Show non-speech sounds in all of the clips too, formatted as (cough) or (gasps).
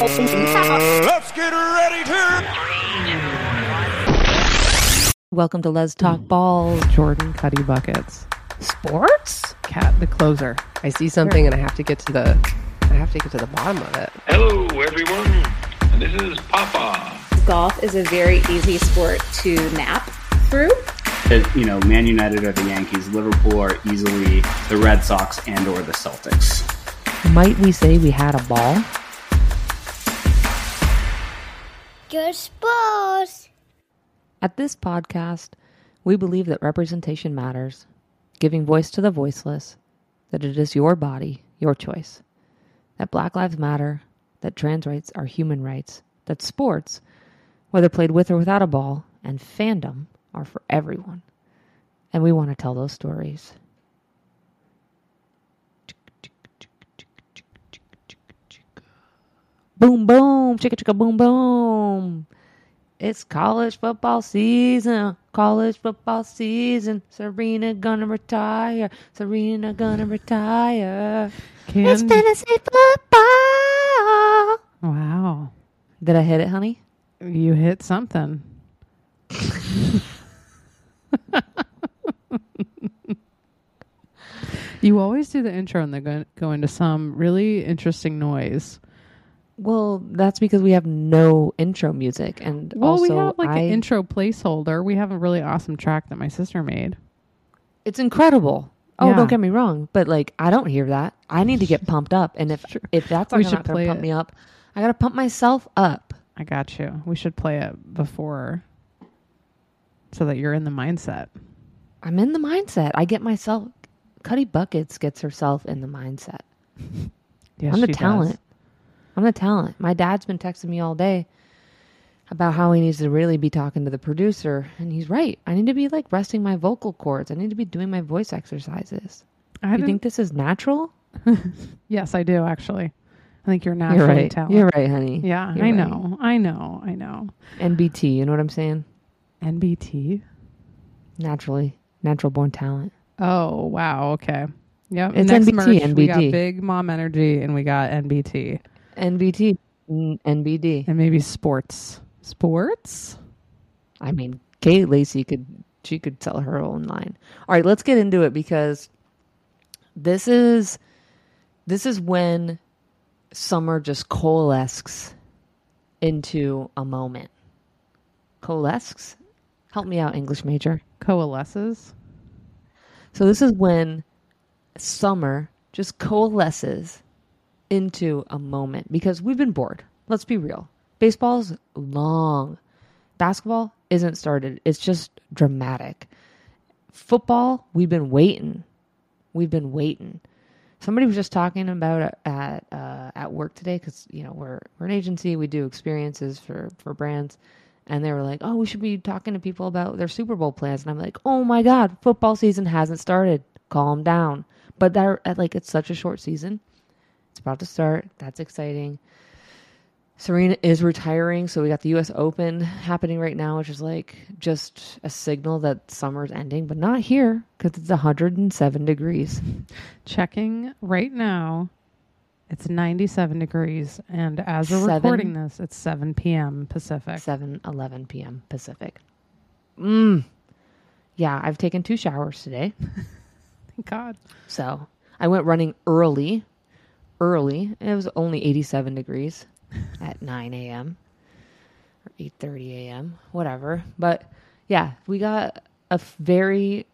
Let's get ready to. Welcome to Let's Talk Balls. Jordan Cuddy Buckets. Sports? Cat the closer. I see something and I have to get to the I have to get to the bottom of it. Hello, everyone. This is Papa. golf is a very easy sport to nap through. that you know Man United or the Yankees, Liverpool are easily the Red Sox and or the Celtics. Might we say we had a ball? Sports. At this podcast, we believe that representation matters, giving voice to the voiceless, that it is your body, your choice, that Black Lives Matter, that trans rights are human rights, that sports, whether played with or without a ball, and fandom are for everyone. And we want to tell those stories. Boom, boom, chicka, chicka, boom, boom. It's college football season. College football season. Serena gonna retire. Serena gonna retire. Can, It's fantasy football. wow. Did I hit it, honey? You hit something. (laughs) you always do the intro and then go, go into some really interesting noise. Well, that's because we have no intro music, and Well, also we have like I, an intro placeholder. We have a really awesome track that my sister made. It's incredible. Oh, Yeah. don't get me wrong, but like I don't hear that. I need to get (laughs) pumped up, and if if that's not, not gonna pump it. me up, I gotta pump myself up. I got you. We should play it before so that you're in the mindset. I'm in the mindset. I get myself. Cuddy Buckets gets herself in the mindset. (laughs) Yes, I'm the she does. I'm the talent. My dad's been texting me all day about how he needs to really be talking to the producer, and he's right. I need to be like resting my vocal cords. I need to be doing my voice exercises. I you think this is natural? (laughs) Yes, I do actually. I think you're naturally You're right. talented. You're right, honey. Yeah, You're I right. know. I know. I know. NBT. You know what I'm saying? NBT. Naturally, natural born talent. Oh wow. Okay. Yep. It's Next NBT, merch, We got big mom energy, and we got NBT, NBT. N- mm, NBD. and maybe sports. Sports. I mean, Kate Lacy could she could sell her own line. All right, let's get into it because this is this is when summer just coalesces into a moment. Coalesces? Help me out, English major. Coalesces. So this is when summer just coalesces into a moment because we've been bored. Let's be real. Baseball's long. Basketball isn't started. It's just dramatic. Football, we've been waiting. We've been waiting. Somebody was just talking about at uh, at work today because you know we're we're an agency. We do experiences for for brands, and they were like, "Oh, we should be talking to people about their Super Bowl plans." And I'm like, "Oh my God, football season hasn't started. Calm down." But that like it's such a short season. It's about to start. That's exciting. Serena is retiring, so we got the U.S. Open happening right now, which is like just a signal that summer's ending, but not here because it's 107 degrees. Checking right now. It's 97 degrees, and as we're Seven. recording this, it's 7 p.m. Pacific. 7 11 p.m. Pacific. Mm. Yeah, I've taken two showers today. (laughs) Thank God. So I went running early. Early. It was only 87 degrees (laughs) at 9 a.m. or 8:30 a.m. Whatever. But yeah, we got a very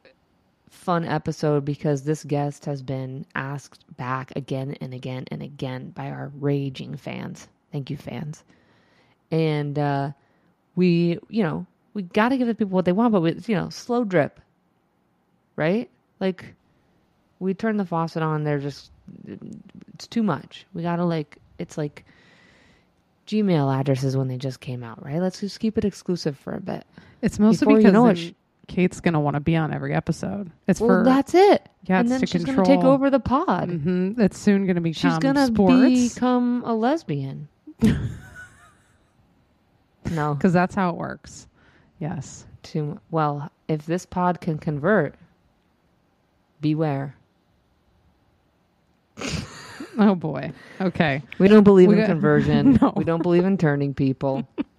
fun episode because this guest has been asked back again and again and again by our raging fans. Thank you, fans. And uh, we, you know, we got to give the people what they want, but with you know, slow drip, right? Like we turn the faucet on, they're just it's too much. We gotta like it's like Gmail addresses when they just came out, right? Let's just keep it exclusive for a bit. It's mostly Before you because know it, sh- Kate's gonna want to be on every episode. It's Well, for that's it. yeah, and it's then to she's control. gonna take over the pod. hmm It's soon gonna be She's gonna sports become a lesbian. (laughs) no, because that's how it works. Yes. too well. If this pod can convert, beware. Oh boy. Okay. We don't believe We in got- conversion. (laughs) No. We don't believe in turning people. (laughs)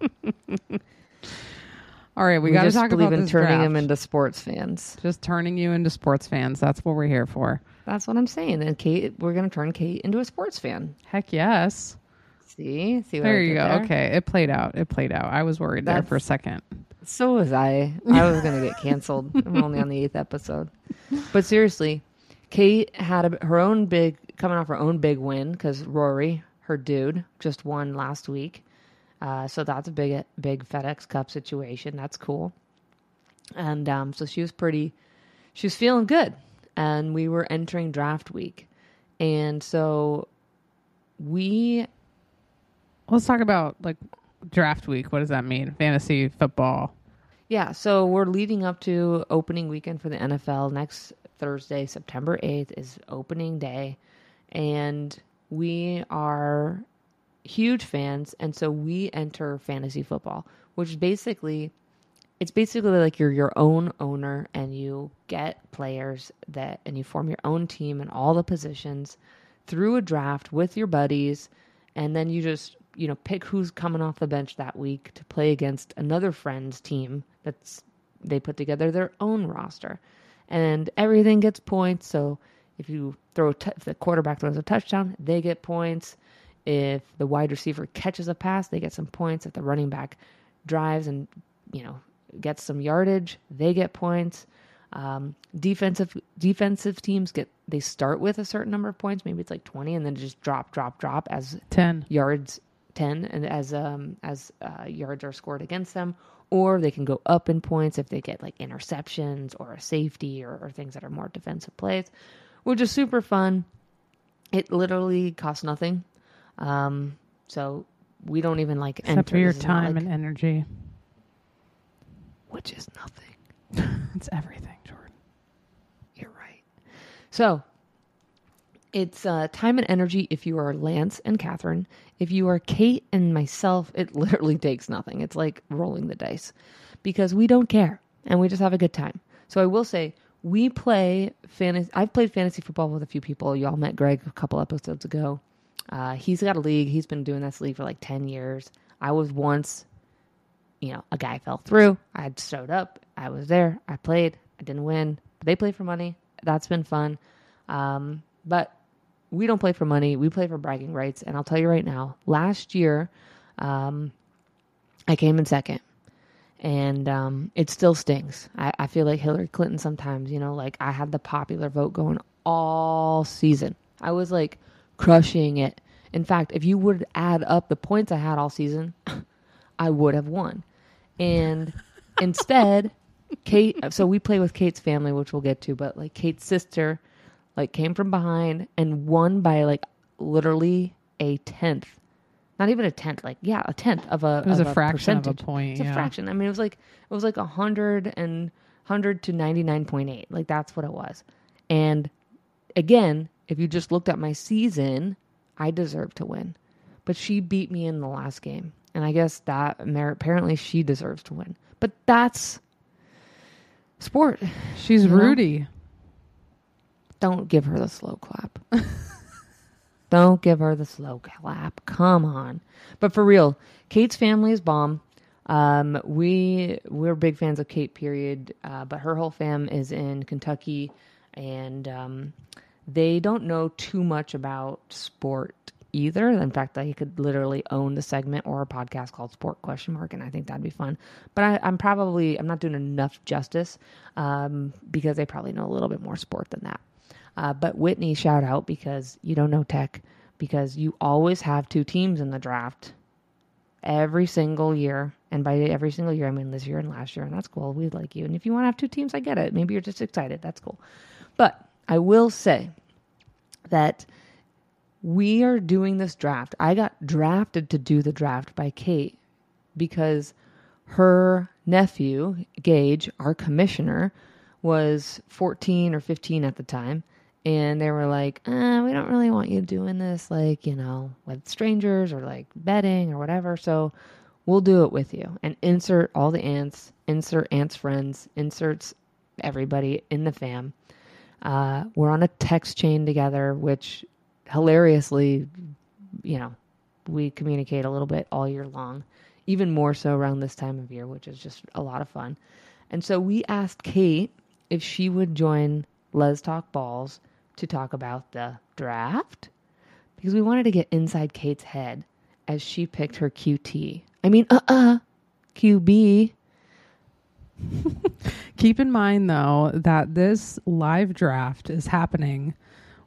All right. We, got to just talk believe about in this turning draft. them into sports fans. Just turning you into sports fans. That's what we're here for. That's what I'm saying. And Kate, we're going to turn Kate into a sports fan. Heck yes. See, see what There I you go. there? Okay. It played out. It played out. I was worried there for a second. So was I. I was going to get canceled. I'm only on the eighth episode. But seriously, Kate had a, her own big, coming off her own big win because Rory, her dude, just won last week. Uh, so that's a big, big FedEx Cup situation. That's cool. And um, so she was pretty, she was feeling good. And we were entering draft week. And so we Let's talk about like draft week. What does that mean? Fantasy football. Yeah, so we're leading up to opening weekend for the NFL. Next Thursday, September 8th, is opening day. And we are huge fans. And so we enter fantasy football, which basically, it's basically like you're your own owner and you get players that, and you form your own team in all the positions through a draft with your buddies. And then you just, you know, pick who's coming off the bench that week to play against another friend's team that's, they put together their own roster. And everything gets points. So if you throw, t- if the quarterback throws a touchdown, they get points. If the wide receiver catches a pass, they get some points. If the running back drives and, you know, gets some yardage, they get points. Um, defensive defensive teams get they start with a certain number of points, maybe it's like twenty, and then just drop, drop, drop as 10. yards ten, and as um as uh, yards are scored against them, or they can go up in points if they get like interceptions or a safety or, or things that are more defensive plays, which is super fun. It literally costs nothing, um, so we don't even like Except enter. for your This is not time like- and energy. which is nothing. (laughs) It's everything, Jordan. You're right. So it's uh, time and energy if you are Lance and Catherine. If you are Kate and myself, it (laughs) literally takes nothing. It's like rolling the dice because we don't care and we just have a good time. So I will say we play fantasy. I've played fantasy football with a few people. Y'all met Greg a couple episodes ago. Uh, he's got a league. He's been doing this league for like 10 years. I was once you know, a guy fell through. I showed up. I was there. I played. I didn't win. But they play for money. That's been fun. Um, but we don't play for money. We play for bragging rights. And I'll tell you right now, last year, um, I came in second. And um, it still stings. I, I feel like Hillary Clinton sometimes, you know, like I had the popular vote going all season. I was like crushing it. In fact, if you would add up the points I had all season, (laughs) I would have won. And (laughs) instead, Kate, so we play with Kate's family, which we'll get to, but like Kate's sister, like came from behind and won by like literally a tenth. Not even a tenth, like yeah, a tenth of a. It was of a fraction of a point, It's a fraction. I mean, it was like it was like a hundred and hundred to ninety nine point eight. Like that's what it was. And again, if you just looked at my season, I deserved to win. But she beat me in the last game. And I guess that apparently she deserves to win. But that's sport. She's You know? Rudy. Don't give her the slow clap. (laughs) Don't give her the slow clap. Come on. But for real, Kate's family is bomb. Um, we we're big fans of Kate. Period. Uh, but her whole fam is in Kentucky, and um, they don't know too much about sport either. In fact, I could literally own the segment or a podcast called Sport Question Mark, and I think that'd be fun. But I, I'm probably I'm not doing enough justice um, because they probably know a little bit more sport than that. Uh, but Whitney, shout out because you don't know tech because you always have two teams in the draft every single year. And by every single year, I mean this year and last year, and that's cool. We like you. And if you want to have two teams, I get it. Maybe you're just excited. That's cool. But I will say that we are doing this draft. I got drafted to do the draft by Kate because her nephew, Gage, our commissioner, was 14 or 15 at the time. And they were like, uh, we don't really want you doing this, like, you know, with strangers or like betting or whatever. So we'll do it with you. And insert all the ants, insert ants' friends, inserts everybody in the fam. Uh, we're on a text chain together, which hilariously, you know, we communicate a little bit all year long, even more so around this time of year, which is just a lot of fun. And so we asked Kate if she would join Let's Talk Balls to talk about the draft because we wanted to get inside Kate's head as she picked her QT. I mean, uh uh QB. (laughs) Keep in mind, though, that this live draft is happening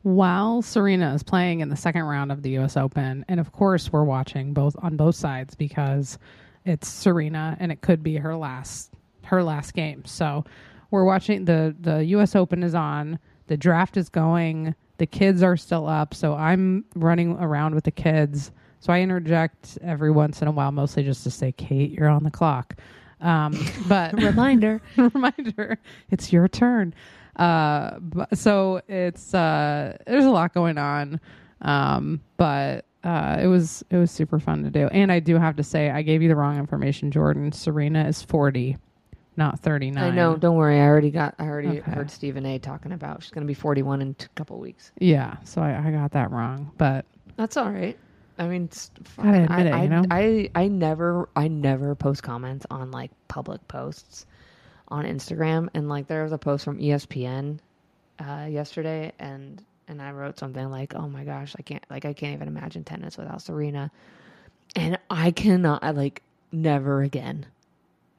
while Serena is playing in the second round of the U.S. Open, and of course, we're watching both on both sides because it's Serena, and it could be her last her last game. So we're watching the the U.S. Open is on, the draft is going, the kids are still up, so I'm running around with the kids. So I interject every once in a while, mostly just to say, "Kate, you're on the clock." Um, (laughs) but (laughs) Reminder. reminder. It's your turn. Uh but, so it's uh there's a lot going on. Um but uh it was it was super fun to do. And i do have to say i gave you the wrong information jordan. Serena is 40 not 39 I know. Don't worry. I already got. I already Okay. heard Stephen A. talking about she's going to be 41 in a couple weeks. yeah so I, I got that wrong but That's all right. I mean, fucking- admit it, I, you know? I, I never, I never post comments on like public posts on Instagram. And like, there was a post from ESPN uh, yesterday, and and I wrote something like, "Oh my gosh, I can't, like, I can't even imagine tennis without Serena," and I cannot, I like, never again,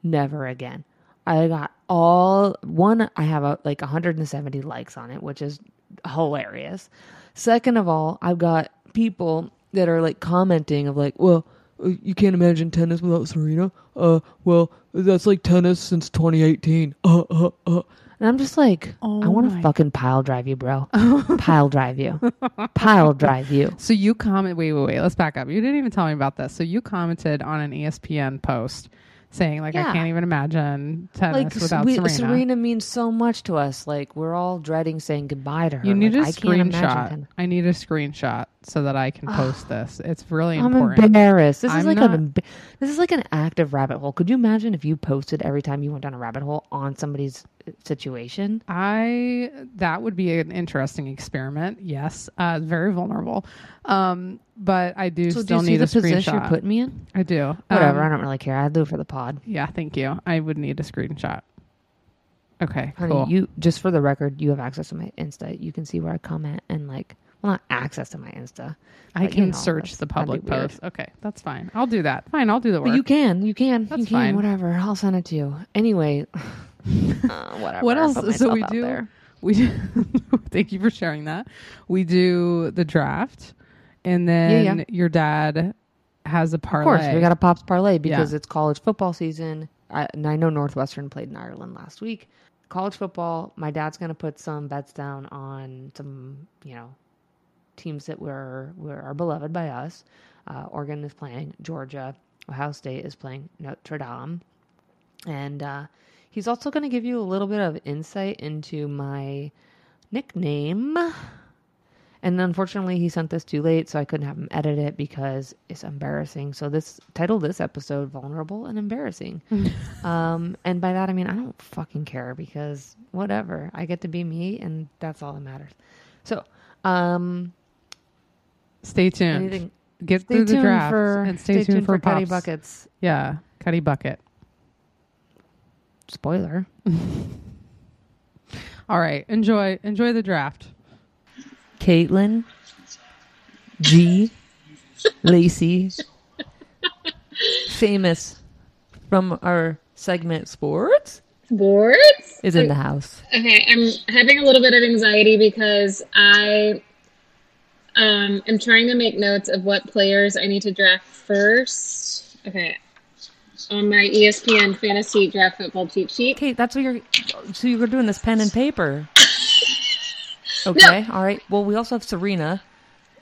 never again. I got all one. I have a like 170 likes on it, which is hilarious. Second of all, I've got people that are like commenting of like, well, uh, you can't imagine tennis without Serena. Uh, well, that's like tennis since 2018. Uh, uh, uh. And I'm just like, Oh I want to fucking pile drive you, bro. pile drive you. Pile drive you. (laughs) so you comment wait wait wait let's back up you didn't even tell me about this so you commented on an espn post saying like i can't even imagine tennis Like without we, serena Serena means so much to us. Like we're all dreading saying goodbye to her. You need like, a I screenshot. I need a screenshot so that I can ah. post this. It's really I'm important. embarrassed. This is I'm like not- an emb- this is like an active rabbit hole. Could you imagine if you posted every time you went down a rabbit hole on somebody's situation? I that would be an interesting experiment. Yes, uh, very vulnerable. Um, but I do So do still you see need the a position you're screenshot. putting me in? I do. Whatever. I Um, don't really care. I'll do it for the pod. yeah, thank you. I would need a screenshot. Okay, Honey, cool. you just for the record, you have access to my Insta. You can see where I comment and like, well, not access to my Insta. I but, you can know, search that's- the that'd be public weird. post. Okay, that's fine. I'll do that. Fine, I'll do the work. But you can, you can, That's you can, fine. whatever. I'll send it to you. Anyway, (laughs) uh, whatever. what else? So we do. there. (laughs) We do, thank you for sharing that. We do the draft, and then yeah. your dad has a parlay. Of course, we got a pops parlay because Yeah. it's college football season. I, and I know Northwestern played in Ireland last week. College football. My dad's going to put some bets down on some, you know, teams that were were are beloved by us. Uh, Oregon is playing Georgia. Ohio State is playing Notre Dame, and uh, he's also going to give you a little bit of insight into my nickname. And unfortunately, he sent this too late, so I couldn't have him edit it because it's embarrassing. So this title this episode "Vulnerable and Embarrassing," (laughs) um, and by that I mean I don't fucking care because whatever, I get to be me, and that's all that matters. So, um, Stay tuned. anything? Get Stay through the draft for and stay, tuned, for, Cuddy Buckets. Yeah, Cuddy Bucket. Spoiler. (laughs) All right, enjoy enjoy the draft. Kaitlyn, G, Lacy, (laughs) famous from our segment Sports, Sports? is in the house. Okay, I'm having a little bit of anxiety because I um, am trying to make notes of what players I need to draft first. Okay. On my ESPN fantasy draft football cheat sheet. Okay, that's what you're. So you were doing this pen and paper. (laughs) Okay, all right. Well, we also have Serena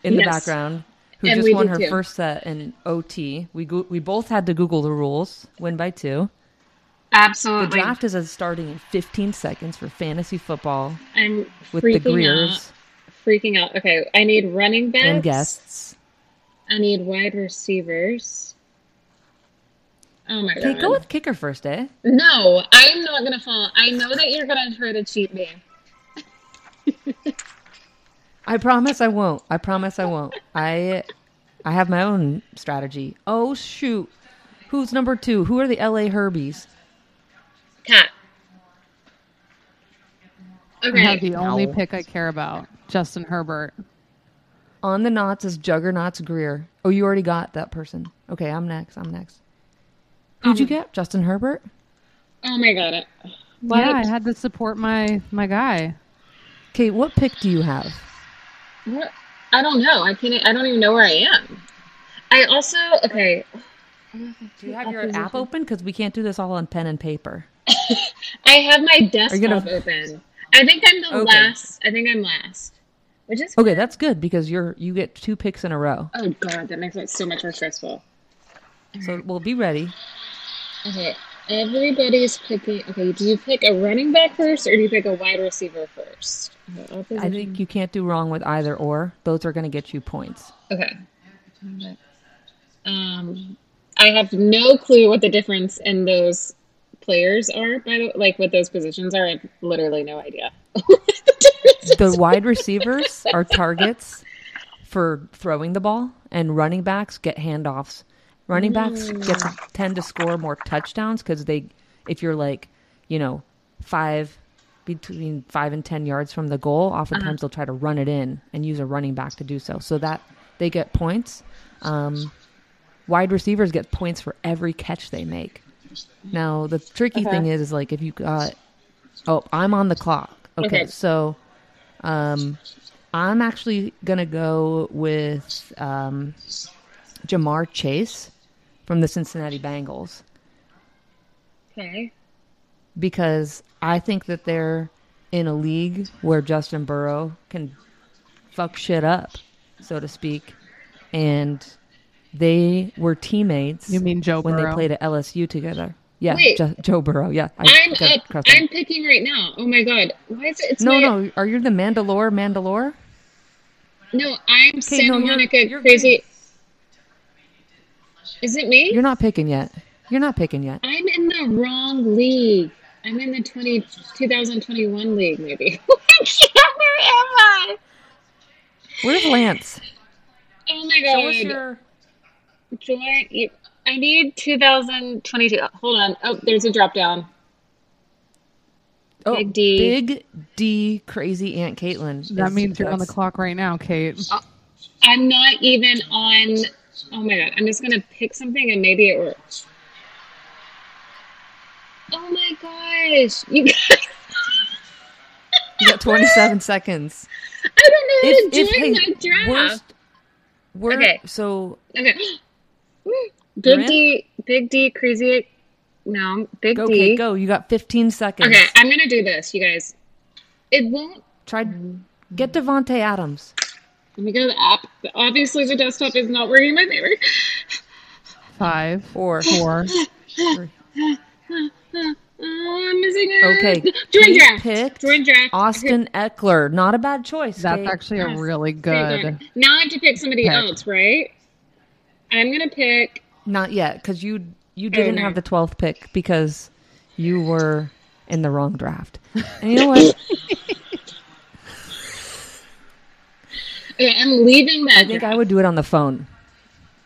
in the background, who And just won her too. first set in OT. We go- we both had to Google the rules. Win by two. Absolutely. The draft is starting in 15 seconds for fantasy football I'm with the freaking Greers out. Freaking out. Okay, I need running backs. and guests. I need wide receivers. Oh my Okay, god. go with kicker first, eh? No, I'm not gonna fall. I know that you're gonna try to cheat me. I promise I won't. I promise I won't. I I have my own strategy. Oh shoot. Who's number 2? Who are the LA Herbies? Cat. I have Okay. the only No. pick I care about, Justin Herbert. On the knots is Juggernauts Greer. Oh, you already got that person. Okay, I'm next. I'm next. Who'd you um, get? Justin Herbert? Oh my god. What? Yeah, I had to support my my guy. Kate, what pick do you have? What? I don't know. I can't. I don't even know where I am. I also okay. Do you have your app open? Because we can't do this all on pen and paper. (laughs) I have my desktop gonna- open. I think I'm the Okay. last. I think I'm last. Which is Okay, that's good because you're you get two picks in a row. oh god, that makes it so much more stressful. So we'll be ready. Okay, everybody's picking. Okay, do you pick a running back first or do you pick a wide receiver first? Okay, I think you can't do wrong with either or. Those are going to get you points. Okay. Um, I have no clue what the difference in those players are. By the like, what those positions are. I have literally no idea. (laughs) The wide receivers are targets for throwing the ball, and running backs get handoffs. Running backs get to, tend to score more touchdowns because they, if you're like, you know, five between five and ten yards from the goal, oftentimes they'll try to run it in and use a running back to do so, so that they get points. Um, wide receivers get points for every catch they make. Now the tricky Okay. thing is, is like if you got, oh, I'm on the clock. Okay, Okay. so um, I'm actually gonna go with um, Ja'Marr Chase from the Cincinnati Bengals Okay. because I think that they're in a league where Justin Burrow can fuck shit up, so to speak, and they were teammates. You mean Joe when Burrow? they played at LSU together? Yeah, Wait. Jo- Joe Burrow. Yeah, I I'm got up. crossed. I'm picking right now. Oh my god. Why is it? It's no, my, no. Are you the Mandalore? Mandalore? no. I'm Santa no, you're- Monica you're crazy. Is it me? You're not picking yet. You're not picking yet. I'm in the wrong league. I'm in the 20, 2021 league, maybe. (laughs) Where am I? Where's Lance? Oh my Show us god. your. Join. you- I need 2022. Hold on. Oh, there's a drop down. Oh, Big D. Big D, crazy Aunt Caitlin. That means you're on the clock right now, Kate. Oh, I'm not even on. Oh my god. I'm just going to pick something and maybe it works. Oh my gosh. You guys. (laughs) You got 27 seconds. I don't know how If, to if join hey, my draft. worst, we're, Okay. So Okay. (gasps) Big? D, Big D, crazy. No, Big go, D. Kate, go. You got 15 seconds. Okay, I'm gonna do this, you guys. It won't. Try get Davante Adams. Let me go to the app. Obviously, the desktop is not working in my favor. Five, Four. (laughs) four. three. Oh, I'm missing it. Okay. Join Kate draft. picked Join draft. Austin Ekeler. Not a bad choice. That's Kate. actually a Yes. really Okay, good. Now I have to pick somebody pick. else, right? I'm gonna pick. Not yet, because you you oh, didn't no. have the 12th pick because you were in the wrong draft. (laughs) And you know what? Okay, I'm leaving that. I think I would do it on the phone.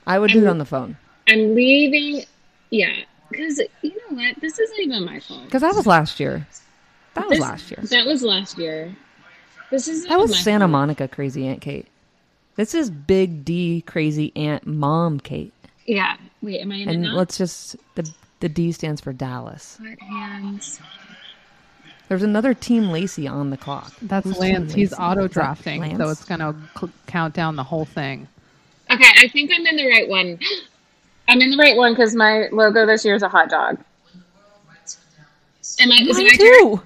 I would do it on the phone I'm leaving. Yeah, because you know what? This isn't even my fault. because that was last year. That was This- last year. That was last year. This is That was Santa fault. Monica crazy Aunt Kate. This is Big D crazy Aunt Mom Kate. Yeah. Wait, am I in And let's just the the D stands for Dallas. What hands? There's another Team Lacey on the clock. That's Who's Lance. He's auto drafting, so it's gonna cl- count down the whole thing. Okay, I think I'm in the right one. I'm in the right one because my logo this year is a hot dog. Am I? Is it Mine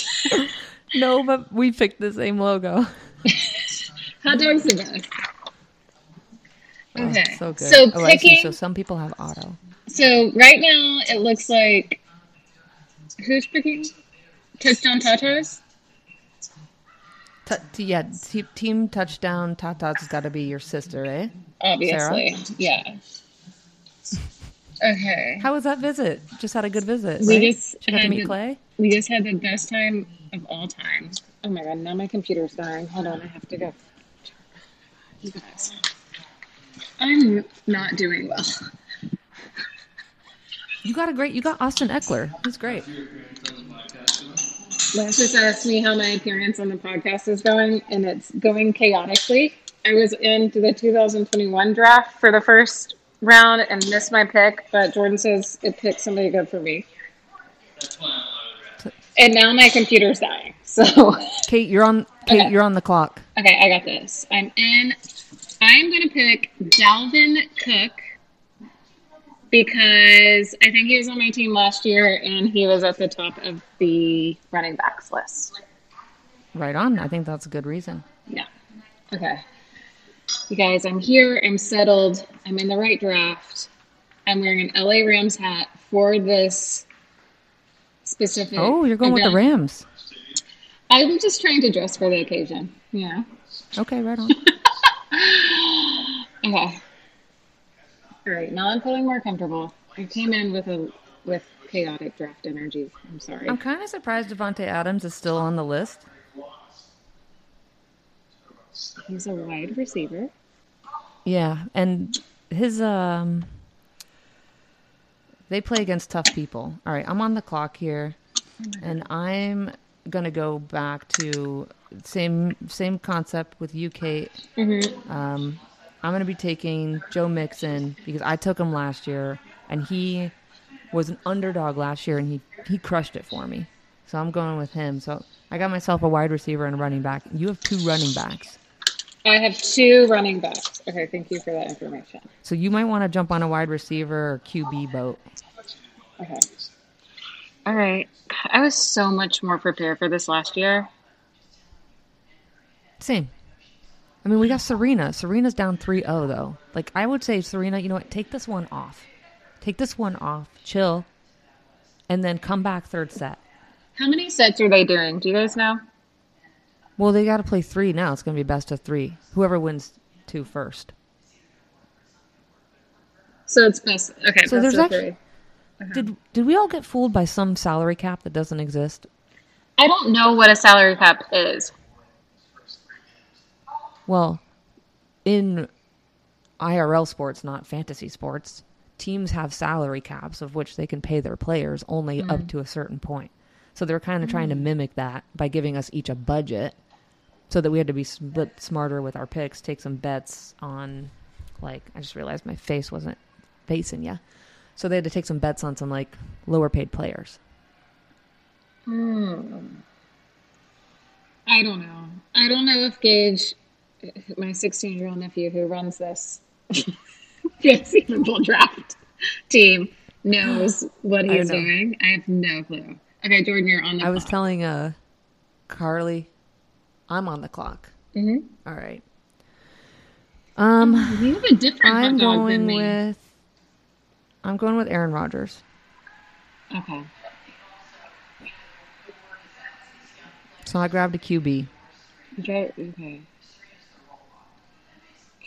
my too. (laughs) no, but we picked the same logo. (laughs) Hot dog's the best. Oh, okay. So good. So oh, I see. picking. So some people have auto. So right now it looks like who's picking? Touchdown Tatas. T- yeah, t- team touchdown. Tata's got to be your sister, eh? Obviously, yeah. Okay. How was that visit? Just had a good visit. We right? just She got to had meet the- Clay. We just had the best time of all time. Oh my god, now my computer's dying. Hold on, I have to go. You guys. I'm not doing well. You got a great. You got Austin Ekeler. He's great. Lance just asked me how my appearance on the podcast is going, and it's going chaotically. I was into the 2021 draft for the first round and missed my pick, but Jordan says it picked somebody good for me. And now my computer's dying. So, Kate, you're on. (laughs) Kate, Okay. you're on the clock. okay, I got this. I'm in. I'm going to pick Dalvin Cook because I think he was on my team last year and he was at the top of the running backs list. Right on. I think that's a good reason. Yeah. Okay. You guys, I'm here. I'm settled. I'm in the right draft. I'm wearing an LA Rams hat for this specific. Oh, you're going with the. Rams. I'm just trying to dress for the occasion. Yeah. Okay, right on. (laughs) Okay. All right. Now I'm feeling more comfortable. I came in with a with chaotic draft energy. I'm sorry. I'm kind of surprised Davante Adams is still on the list. He's a wide receiver. Yeah, and his um they play against tough people. All right, I'm on the clock here and I'm going to go back to same same concept with UK. Um I'm going to be taking Joe Mixon because I took him last year and he was an underdog last year and he he crushed it for me. So I'm going with him. So I got myself a wide receiver and a running back. You have two running backs. I have two running backs. Okay. Thank you for that information. So you might want to jump on a wide receiver or QB boat. Okay. All right. I was so much more prepared for this last year. Same. I mean, we got Serena. Serena's down 3 0, though. Like, I would say, Serena, you know what? Take this one off. Take this one off. Chill. And then come back third set. How many sets are they doing? Do you guys know? Well, they got to play three now. It's going to be best of three. Whoever wins two first. So it's best. Okay. So best there's actually- three. Uh-huh. Did did we all get fooled by some salary cap that doesn't exist? I don't know what a salary cap is. Well, in IRL sports, not fantasy sports, teams have salary caps of which they can pay their players only up mm-hmm. to a certain point. So they're kind of mm-hmm. trying to mimic that by giving us each a budget so that we had to be split smarter with our picks, take some bets on like I just realized my face wasn't facing you. So they had to take some bets on some like lower paid players. Hmm. I don't know. I don't know if Gage, my 16 year old nephew who runs this (laughs) fancy football draft team, knows what I he's know. doing. I have no clue. Okay, Jordan, you're on the I was telling uh Carly I'm on the clock. Mhm. All right. Um You have a different I'm going with I'm going with Aaron Rodgers. Okay. So I grabbed a QB. Okay. okay.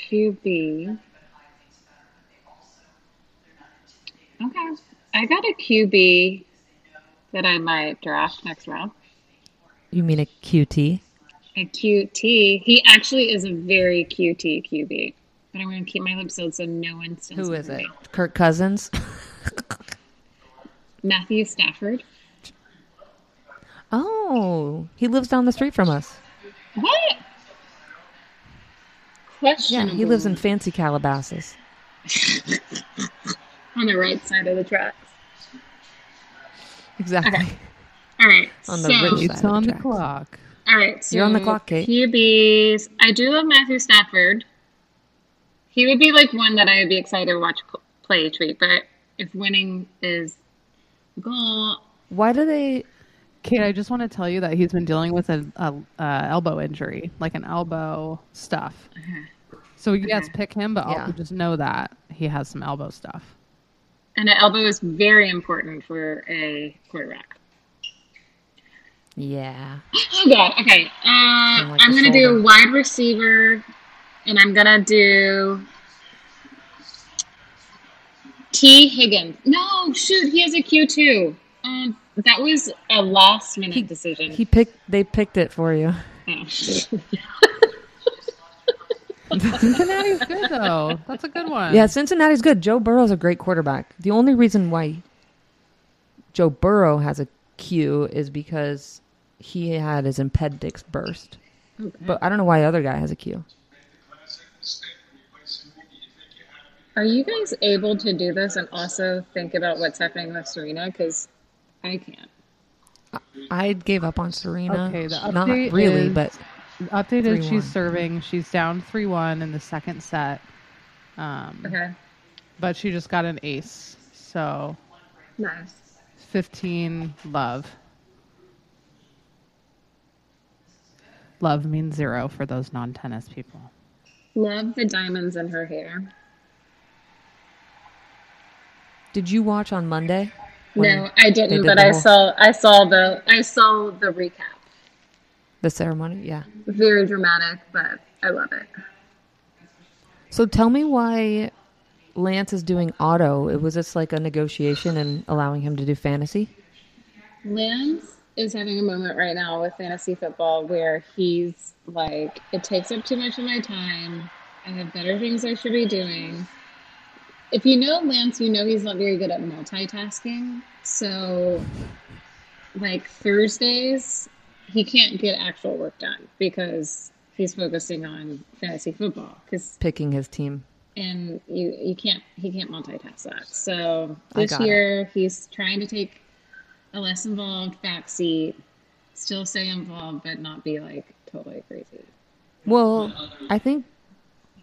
QB. Okay. I got a QB that I might draft next round. You mean a QT? A QT. He actually is a very QT QB. But I'm going to keep my lips sealed so no one steals Who is it? me. Kirk Cousins? (laughs) Matthew Stafford. oh, he lives down the street from us. What? Yeah, he lives in fancy Calabasas. (laughs) on the right side of the tracks. Exactly. Okay. All right. (laughs) On the so, rich It's side of on the tracks. clock. All right. So You're on the clock, Kate. QBs. I do love Matthew Stafford. He would be like one that I would be excited to watch play each week. But if winning is the goal, Why do they Kate, I just want to tell you that he's been dealing with a, a uh, elbow injury, like an elbow stuff. So yes, pick him, but Yeah. also just know that he has some elbow stuff. and an elbow is very important for a quarterback. Yeah. (laughs) Oh God. Okay. Uh, like I'm gonna do shoulder. a wide receiver, and I'm gonna do Tee Higgins. No, shoot, he has a Q two. Um, that was a last minute decision. He picked. They picked it for you. Oh. Cincinnati's good though. That's a good one. Yeah, Cincinnati's good. Joe Burrow's a great quarterback. The only reason why Joe Burrow has a Q is because he had his appendix burst. But I don't know why the other guy has a Q. Are you guys able to do this and also think about what's happening with Serena? Because I can't. I gave up on Serena. Okay, the Not update really, is- but The update is 3-1. she's serving. She's down three one in the second set. Um, Okay. but she just got an ace. So Nice. fifteen love. Love means zero for those non tennis people. Love the diamonds in her hair. did you watch on Monday? No, I didn't, did but I whole- saw I saw the I saw the recap. the ceremony. Yeah. Very dramatic, but I love it. So tell me why Lance is doing auto. It was just like a negotiation and allowing him to do fantasy. Lance is having a moment right now with fantasy football where he's like, it takes up too much of my time. I have better things I should be doing. If you know Lance, you know he's not very good at multitasking. So, like Thursdays, he can't get actual work done because he's focusing on fantasy football. Because Picking his team. and you you can't he can't multitask that. So this got it. year he's trying to take a less involved backseat, still stay involved, but not be like totally crazy. Well, I think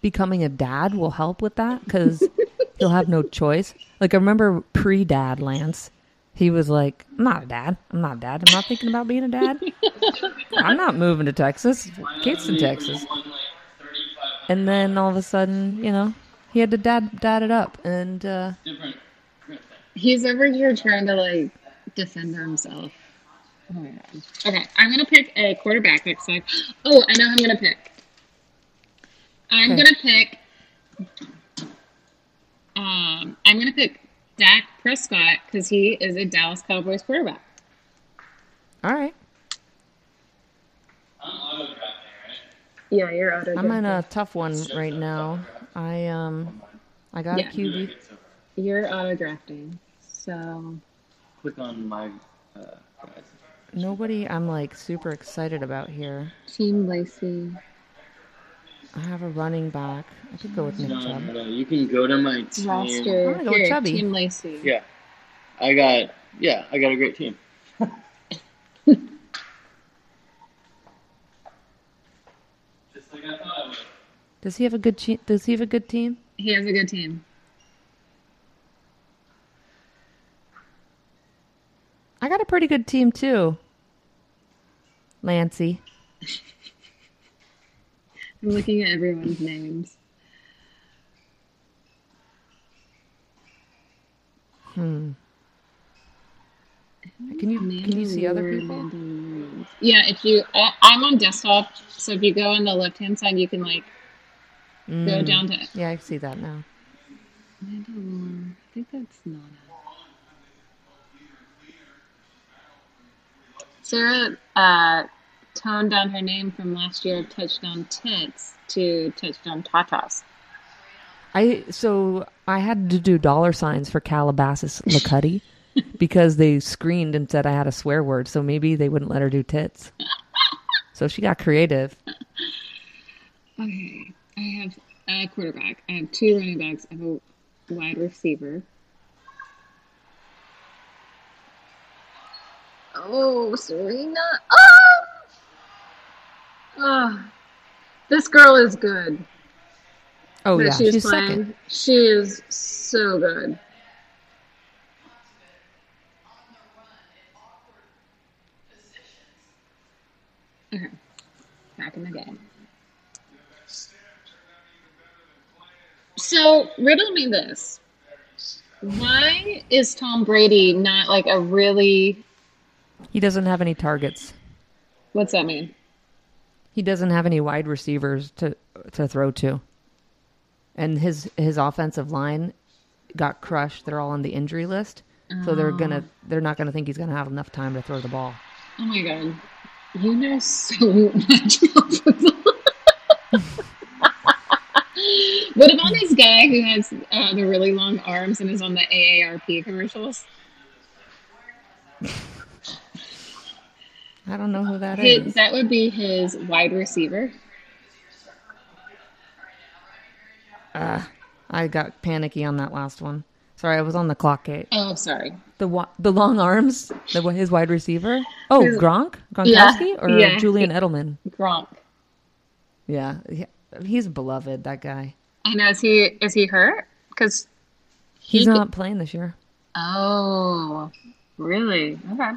becoming a dad will help with that because (laughs) he'll have no choice. Like I remember pre-dad Lance, he was like, "I'm not a dad. I'm not a dad. I'm not thinking about being a dad. (laughs) I'm not moving to Texas. Kate's in Texas." And then all of a sudden, you know, he had to dad dad it up, and uh, He's over here trying to like defend himself. Oh my god. Okay, I'm gonna pick a quarterback next time. Oh, I know who I'm gonna pick. I'm Okay. gonna pick. Um, I'm gonna pick Dak Prescott because he is a Dallas Cowboys quarterback. all right, Yeah, you're auto. I'm in a tough one right now. I um, I got Yeah. a QB. You're auto drafting, so Click on my. Uh, guys. Nobody I'm like super excited about here. Team Lacey. I have a running back. I could go with Nick No, Chubb. no, you can go to my team. Roster. I'm gonna go with Chubby. Team Lacey. Yeah, I got. Yeah, I got a great team. Just like I thought Does he have a good che- Does he have a good team? He has a good team. I got a pretty good team too. Lancy. (laughs) I'm looking at everyone's names. Hmm. Can you can you see other people? Yeah, if you, I, I'm on desktop, so if you go on the left hand side, you can like go Mm. down to. Yeah, I see that now. I. I think that's not. It. Sarah uh, toned down her name from last year of touchdown tits to touchdown tatas. I so I had to do dollar signs for Calabasas LaCuddy (laughs) because they screened and said I had a swear word, so maybe they wouldn't let her do tits. So she got creative. (laughs) Okay, I have a quarterback. I have two running backs. I have a wide receiver. Oh, Serena! Oh, oh. this girl is good. Oh yeah, she's, she's playing. second. She is so good. Okay, back in the game. So, riddle me this. Why is Tom Brady not like a really. He doesn't have any targets. What's that mean? He doesn't have any wide receivers to to throw to. And his his offensive line got crushed. They're all on the injury list. So they're gonna they're not gonna think he's gonna have enough time to throw the ball. Oh my god. You know so much (laughs) what about this guy who has uh, the really long arms and is on the AARP commercials? I don't know who that His, is. that would be his wide receiver. Uh, I got panicky on that last one. Sorry, I was on the clock, Kate. Oh, sorry. The wa- the long arms, the his wide receiver. Oh, His- Gronk, Yeah, Gronkowski, or yeah. Julian Edelman. Gronk. Yeah, he- he's beloved. That guy. And. Is he is he hurt? Because He's He- not playing this year. oh, really? Okay.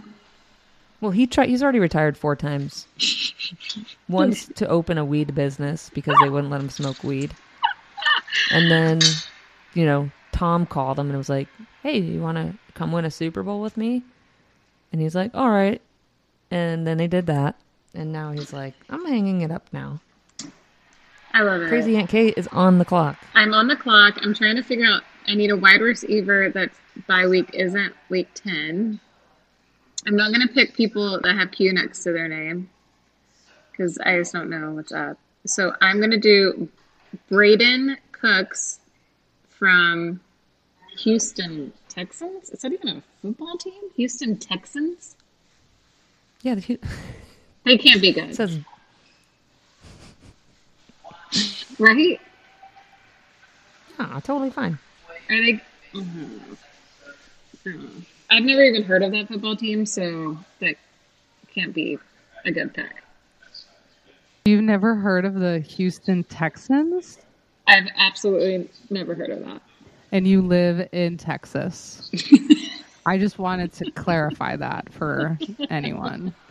Well, he tried. He's already retired four times. (laughs) Once to open a weed business because they wouldn't let him smoke weed, and then, you know, Tom called him and was like, "Hey, you want to come win a Super Bowl with me?" And he's like, "All right." And then they did that, and now he's like, "I'm hanging it up now." I love it. Crazy Aunt Kate is on the clock. I'm on the clock. I'm trying to figure out. I need a wide receiver that's by week isn't week ten. I'm not gonna pick people that have Q next to their name because I just don't know what's up. So I'm gonna do Brandin Cooks from Houston Texans. Is that even a football team? Houston Texans. Yeah, the, (laughs) They can't be good, says right? ah, totally fine. Are they? Mhm. Mhm. I've never even heard of that football team, so that can't be a good pick. You've never heard of the Houston Texans? I've absolutely never heard of that. and you live in Texas. (laughs) I just wanted to clarify that for anyone. (laughs)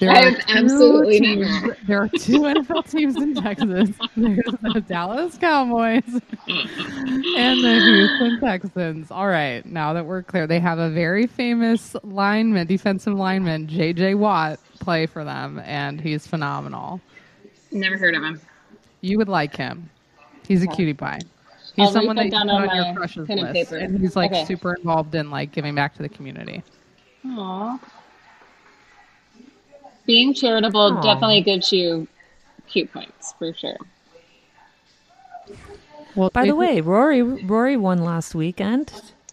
There I two absolutely teams, never. (laughs) There are two NFL teams in Texas. (laughs) There's the Dallas Cowboys (laughs) and the Houston Texans. All right, now that we're clear, they have a very famous lineman, defensive lineman, J.J. Watt, play for them, and he's phenomenal. Never heard of him. You would like him. He's a cutie pie. He's I'll someone that you on on your crushes and list, paper. and he's like Okay. super involved in like giving back to the community. Aww. Being charitable Aw. definitely gives you cute points for sure. Well, By if- the way, Rory Rory won last weekend.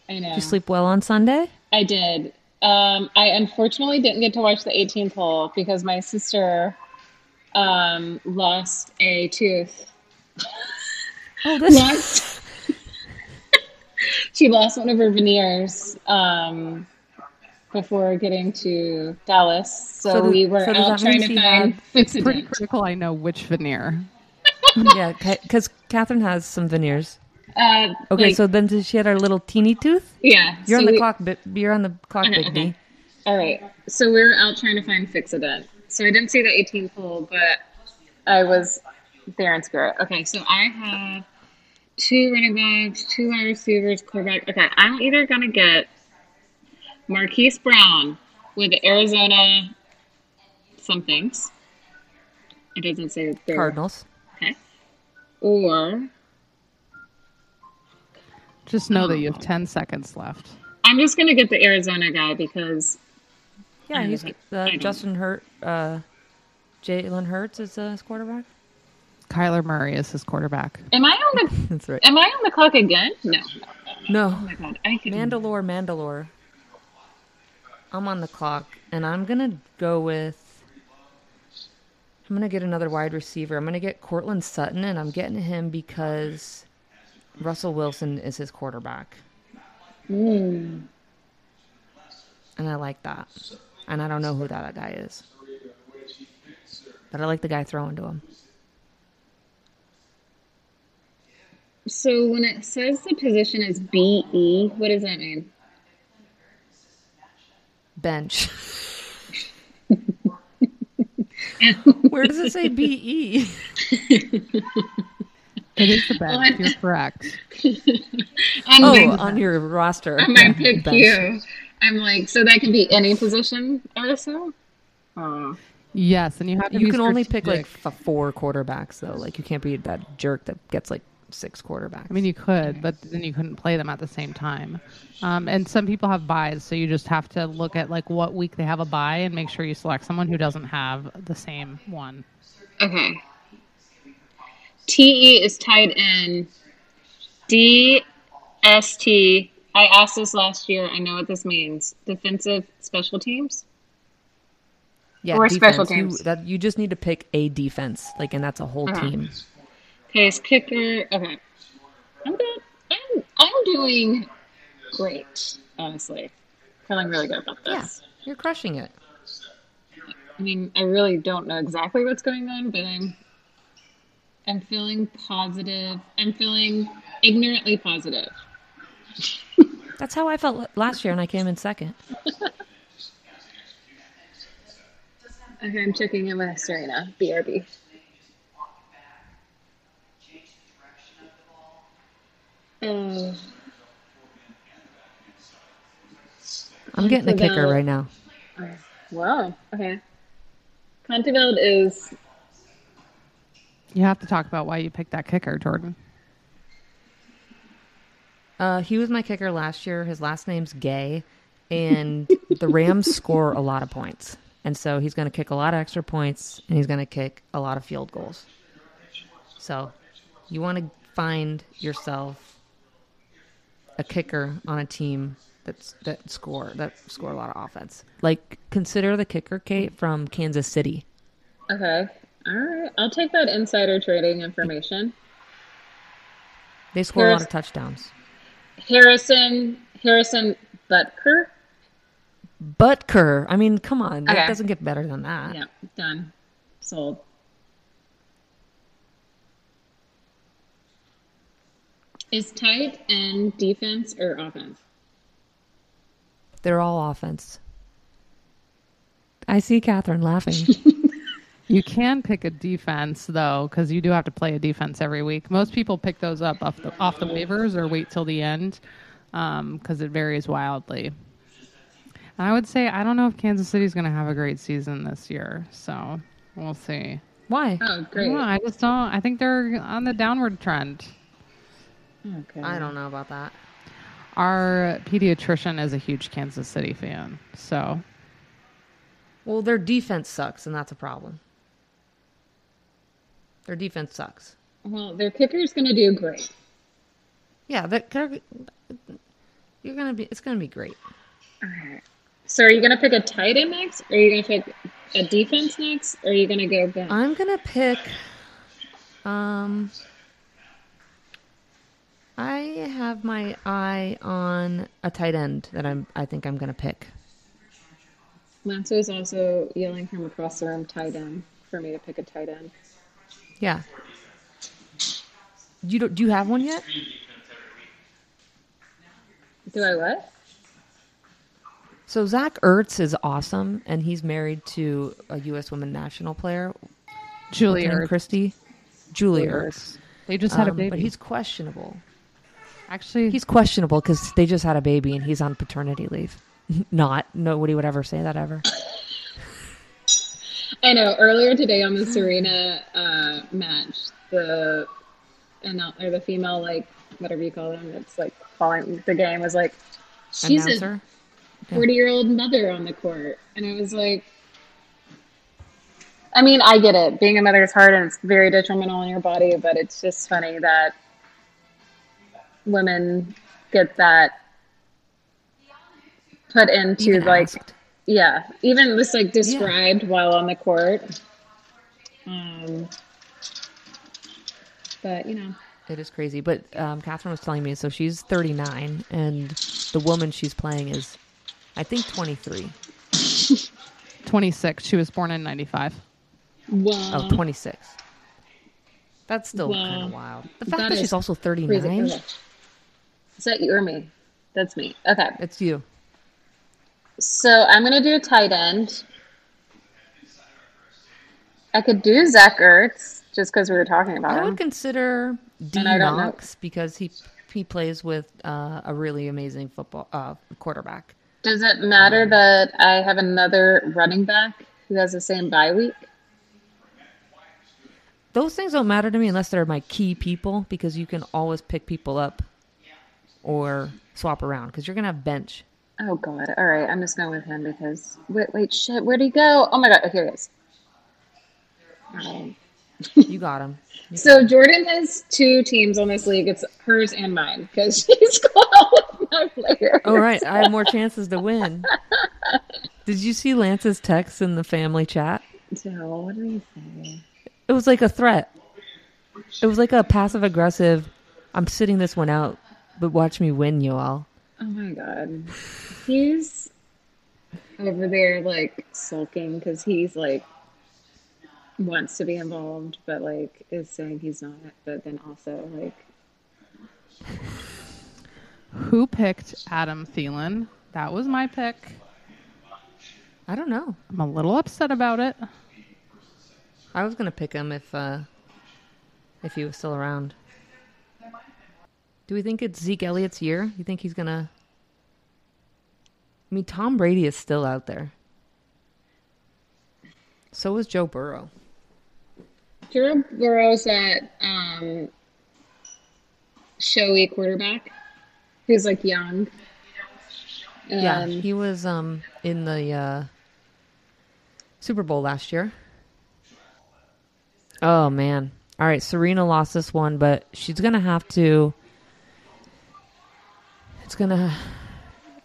I know. Did you sleep well on Sunday? I did. Um, I unfortunately didn't get to watch the 18th hole because my sister um, lost a tooth. Oh, (laughs) this Lost. (laughs) she lost one of her veneers um, before getting to Dallas, so, So does- we were so out trying to she find It's (laughs) pretty critical. I know which veneer. (laughs) yeah, because Catherine has some veneers. Uh, Okay, like- so then did she had our little teeny tooth. yeah, You're so on the we- clock, bi- you're on the clock, Okay, Big okay. D. All right. So we were out trying to find Fixodent. So I didn't see the 18th hole, but I was there in spirit. Okay, so I have two running backs, two wide receivers, quarterback. Okay, I'm either gonna get Marquise Brown with the Arizona somethings. It doesn't say their Cardinals. Okay. Or Just know that you have ten seconds left. I'm just gonna get the Arizona guy because Yeah, I he's don't- uh, Justin Hurt. Uh, Jalen Hurts is uh, his quarterback. Kyler Murray is his quarterback. am I on the (laughs) That's right. am I on the clock again? No. No, Oh my god, I can Mandalore, Mandalore. I'm on the clock, and I'm gonna go with. I'm gonna get another wide receiver. I'm gonna get Courtland Sutton, and I'm getting him because Russell Wilson is his quarterback, Hmm. and I like that. And I don't know who that guy is, but I like the guy throwing to him. So when it says the position is BE, what does that mean? Bench. (laughs) Where does it say BE? It is the bench. What? You're correct. On Oh, my, on your roster. on my Yeah, pick bench. queue. I'm like, so that can be any position or so? Oh. Yes, and you have to. You be can only pick like f- four quarterbacks though. Like you can't be that jerk that gets like six quarterbacks. I mean, you could, but then you couldn't play them at the same time. Um, and some people have buys, so you just have to look at like what week they have a buy and make sure you select someone who doesn't have the same one. Okay. TE is tied in. DST. I asked this last year. I know what this means. Defensive special teams. yeah, or special defense. You- teams. that you just need to pick a defense, like, and that's a whole Uh-huh. team. Okay, is kicker. Okay. I'm good. I'm I'm doing great. Honestly, feeling really good about Yeah, this. you're crushing it. I mean, I really don't know exactly what's going on, but I'm I'm feeling positive. I'm feeling ignorantly positive. (laughs) That's how I felt last year, and I came in second. (laughs) Okay, I'm checking in with Serena. BRB. Oh, (sighs) I'm getting a kicker right now. wow. Okay. Conteveld is You have to talk about why you picked that kicker, Jordan. Uh, he was my kicker last year. His last name's Gay, and (laughs) the Rams score a lot of points, and so he's going to kick a lot of extra points, and he's going to kick a lot of field goals. So, you want to find yourself a kicker on a team that's that score that score a lot of offense. Like consider the kicker Kate from Kansas City. okay. All right, I'll take that insider trading information. They score a lot of touchdowns. Harrison Harrison Butker. Butker, I mean, come on, that doesn't get better than that. Yeah, done. Sold. Is tight end defense or offense? They're all offense. I see Catherine laughing. (laughs) You can pick a defense though, because you do have to play a defense every week. Most people pick those up off the off the waivers or wait till the end, um, because it varies wildly. And I would say I don't know if Kansas City's going to have a great season this year, so we'll see. Why? Oh, great. don't I just don't. I think they're on the downward trend. Okay. I don't know about that. Our pediatrician is a huge Kansas City fan, so Well, their defense sucks, and that's a problem. Their defense sucks. Well, their kicker's going to do great. Yeah, they're, they're- you're gonna be. It's gonna be great. All right. So, are you going to pick a tight end next? Or are you going to pick a defense next? Or are you going to go back? I'm gonna pick. Um, I have my eye on a tight end that I'm. I think I'm gonna pick. Lanzo is also yelling from across the room, tight end, for me to pick a tight end. Yeah. You don't? Do you have one yet? Do I what? So Zach Ertz is awesome, and he's married to a U.S. women national player, Julie named Ertz. Christy, Julie Ertz. They just had a Um, baby. but he's questionable. Actually He's questionable because they just had a baby and he's on paternity leave. (laughs) Not nobody would ever say that ever. I know. Earlier today on the Serena uh, match, the and or the female like whatever you call them, it's like calling the game was like she's Announcer. a forty year old mother on the court, and it was like. I mean, I get it. Being a mother is hard and it's very detrimental on your body, but it's just funny that women get that put into Even like asked. yeah, even this like described while on the court. Um, but you know, It is crazy. But um, Catherine was telling me, so she's 39, and the woman she's playing is, I think, 23. (laughs) 26. She was born in 95. wow, Oh, 26. That's still Wow. kind of wild. The fact That that, is she's also 39, Okay. Is that you or me? That's me. Okay, it's you. so I'm gonna do a tight end. I could do Zach Ertz just because we were talking about I him. would consider D And I don't know- Knox because he he plays with uh, a really amazing football uh, quarterback. Does it matter that I have another running back who has the same bye week? those things don't matter to me unless they're my key people because you can always pick people up or swap around because you're gonna have bench. Oh God! All right, I'm just going with him because wait, wait, shit, where'd he go? Oh my God! Oh, here he is. Um, (laughs) You got him. so Jordan has two teams on this league. It's hers and mine because (laughs) she's got with my players. All right, I have more chances to win. (laughs) Did you see Lance's text in the family chat? So what did he say? It was like a threat. It was like a passive aggressive. I'm sitting this one out, but watch me win, you all. Oh my God! He's over there like sulking because he's like wants to be involved, but like is saying he's not. But then also like Who picked Adam Thielen? That was my pick. I don't know. I'm a little upset about it. I was gonna pick him if uh if he was still around. Do we think it's Zeke Elliott's year? You think he's gonna? I mean, Tom Brady is still out there. So is Joe Burrow. Joe Burrow's that um, showy quarterback who's like young. yeah, Um, he was um in the uh, Super Bowl last year. Oh man! All right, Serena lost this one, but she's gonna have to. It's gonna.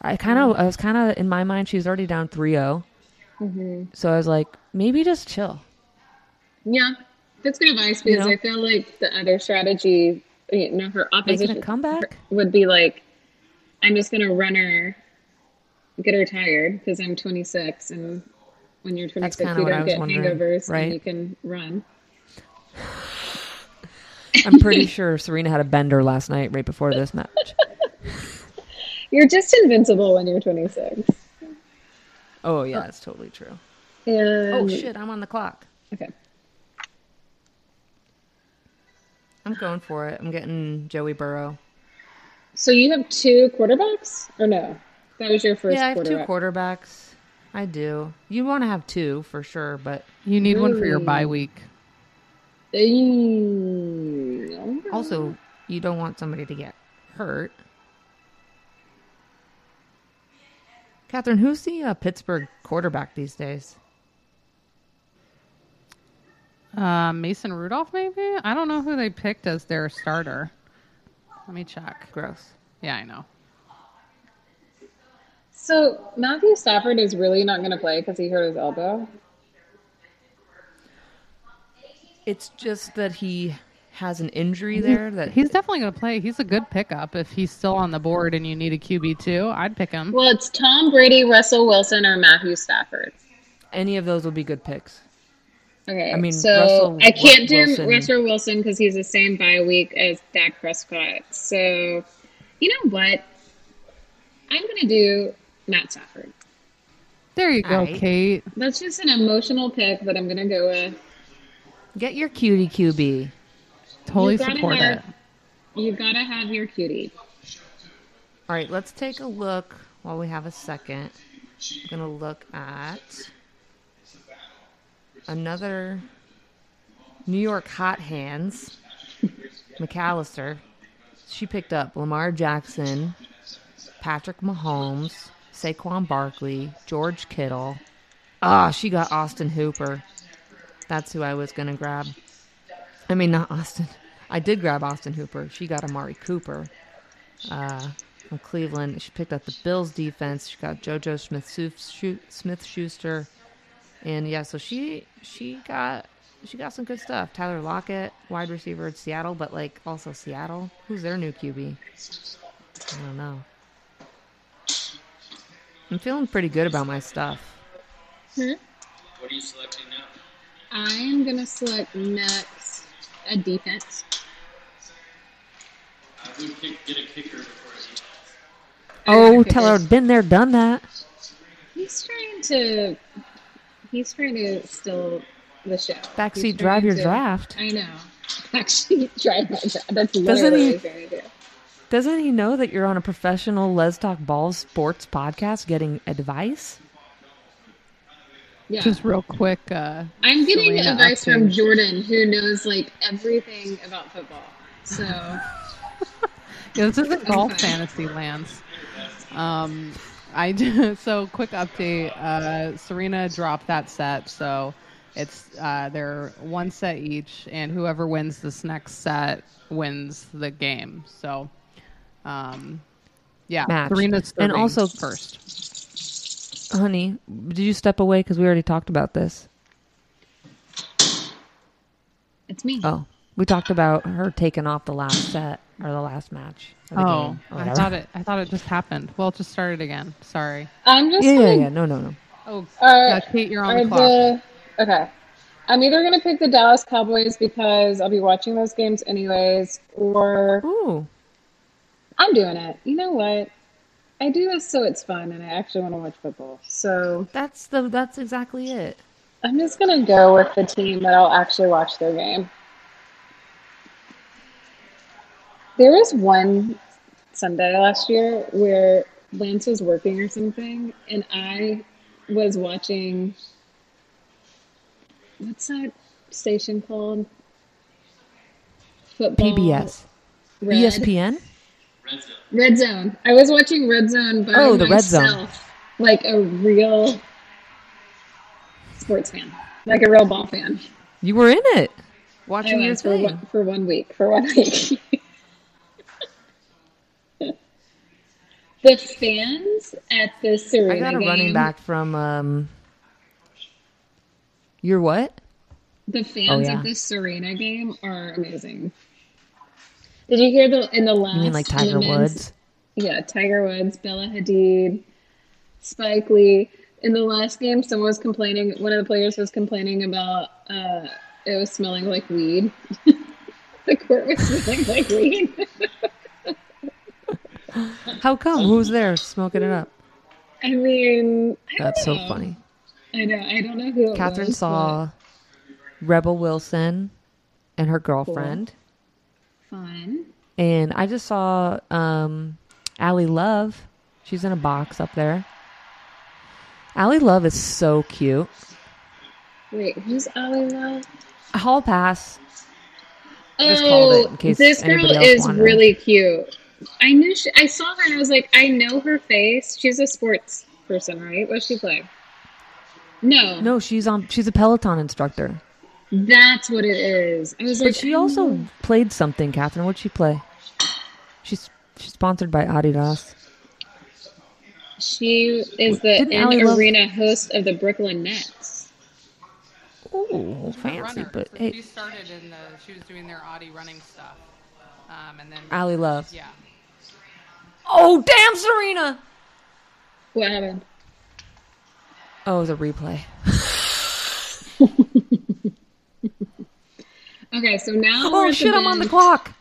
I kind of. I was kind of in my mind. She's already down 3-0. mhm. So I was like, maybe just chill. Yeah, that's good advice You because know? I feel like the other strategy, you know, her opposition comeback. would be like, I'm just gonna run her, get her tired because I'm 26, and when you're 26, you don't get hangovers right? and you can run. I'm pretty sure Serena had a bender last night, right before this match. (laughs) You're just invincible when you're 26. Oh yeah, that's totally true. And, Oh shit, I'm on the clock. Okay. I'm going for it. I'm getting Joey Burrow. So you have two quarterbacks, or no? That was your first yeah, I have two quarterbacks. I do. You want to have two for sure, but You need one for your bye week. Also you don't want somebody to get hurt. Catherine, who's the uh, Pittsburgh quarterback these days? Uh, Mason Rudolph, maybe? I don't know who they picked as their starter. Let me check. Gross. Yeah, I know. So Matthew Stafford is really not going to play because he hurt his elbow. It's just that he has an injury there that He's definitely going to play. He's a good pickup if he's still on the board and you need a QB too. I'd pick him. Well, it's Tom Brady, Russell Wilson, or Matthew Stafford. any of those would be good picks. Okay, I mean, so Russell I can't do Wilson- Russell Wilson because he's the same bye week as Dak Prescott. So, you know what? I'm going to do Matt Stafford. There you go, Alright. Kate. That's just an emotional pick that I'm going to go with. Get your cutie QB. Totally You gotta support have- it. You've got to have your cutie. All right, let's take a look while we have a second. I'm gonna look at another New York hot hands. McAllister. She picked up Lamar Jackson, Patrick Mahomes, Saquon Barkley, George Kittle. Ah, she got Austin Hooper. That's who I was gonna grab. I mean, not Austin. I did grab Austin Hooper. She got Amari Cooper uh, from Cleveland. She picked up the Bills defense. She got JuJu Smith Smith Schuster, and yeah, so she she got she got some good stuff. Tyler Lockett, wide receiver at Seattle, but like also Seattle. Who's their new QB? I don't know. I'm feeling pretty good about my stuff. Hmm? What are you selecting now? I'm going to select next a defense. I would pick, get a kicker before a defense. Oh, Okay. tell her been there, done that. He's trying to. He's trying to steal the show. Backseat drive your to- draft. I know. (laughs) Backseat drive my draft. That's Doesn't literally he- what he's trying to do. Doesn't he know that you're on a professional Let's Talk Balls sports podcast getting advice? Yeah. Just real quick. Uh, I'm getting Serena advice from. Jordan, who knows like everything about football. So (laughs) Yeah, this isn't golf fantasy lands. Um, I do, (laughs) so quick update. Uh, Serena dropped that set, so it's uh, they're one set each, and whoever wins this next set wins the game. So, um, yeah, Match. Serena's And serving also- first. Honey, did you step away because we already talked about this? it's me. Oh, we talked about her taking off the last set or the last match. The Oh, game, I thought it. I thought it just happened. Well, it just started again. Sorry. I'm just Yeah, yeah, gonna yeah. No, no, no. Oh, Uh, yeah, Kate, you're on the clock. the- okay. I'm either gonna pick the Dallas Cowboys because I'll be watching those games anyways, or Ooh, I'm doing it. You know what? I do this so it's fun, and I actually want to watch football. So that's the that's exactly it. I'm just gonna go with the team that I'll actually watch their game. There was one Sunday last year where Lance was working or something, and I was watching. What's that station called? Football. PBS, Red, ESPN. Red zone. Red Zone. I was watching Red Zone by Oh, the Red Zone. myself, like a real sports fan, like a real ball fan. You were in it, watching it for one, for one week. For one week. (laughs) the fans at the Serena I got a running back from um. Your what? The fans Oh, yeah. at the Serena game are amazing. Did you hear the in the last? You mean like Tiger Woods? Yeah, Tiger Woods, Bella Hadid, Spike Lee. In the last game, someone was complaining. One of the players was complaining about uh, it was smelling like weed. (laughs) the court was smelling like weed. (laughs) How come? Who's there smoking it up? I mean, I That's so know. funny. I know. I don't know who it Catherine was, saw Rebel Wilson and her girlfriend, but Fun. and I just saw um, Ally Love. She's in a box up there. Ally Love is so cute. Wait, who's Ally Love? Hall pass. Oh, called it in case this girl is wanted really cute. I knew she, I saw her and I was like, I know her face. She's a sports person, right? What does she play? No, No, she's on. She's a Peloton instructor, that's what it is. I was but like, she also know. played something. Catherine, what'd she play? She's she's sponsored by Adidas. she is the Didn't in Ally Love- arena host of the Brooklyn Nets. Ooh, fancy, runner. but So hey, she started in the. She was doing their Audi running stuff, um, and then Ally Love. yeah. Oh, damn, Serena! What happened? Oh, it was a replay. (laughs) Okay, so now we're Oh shit, I'm on the clock.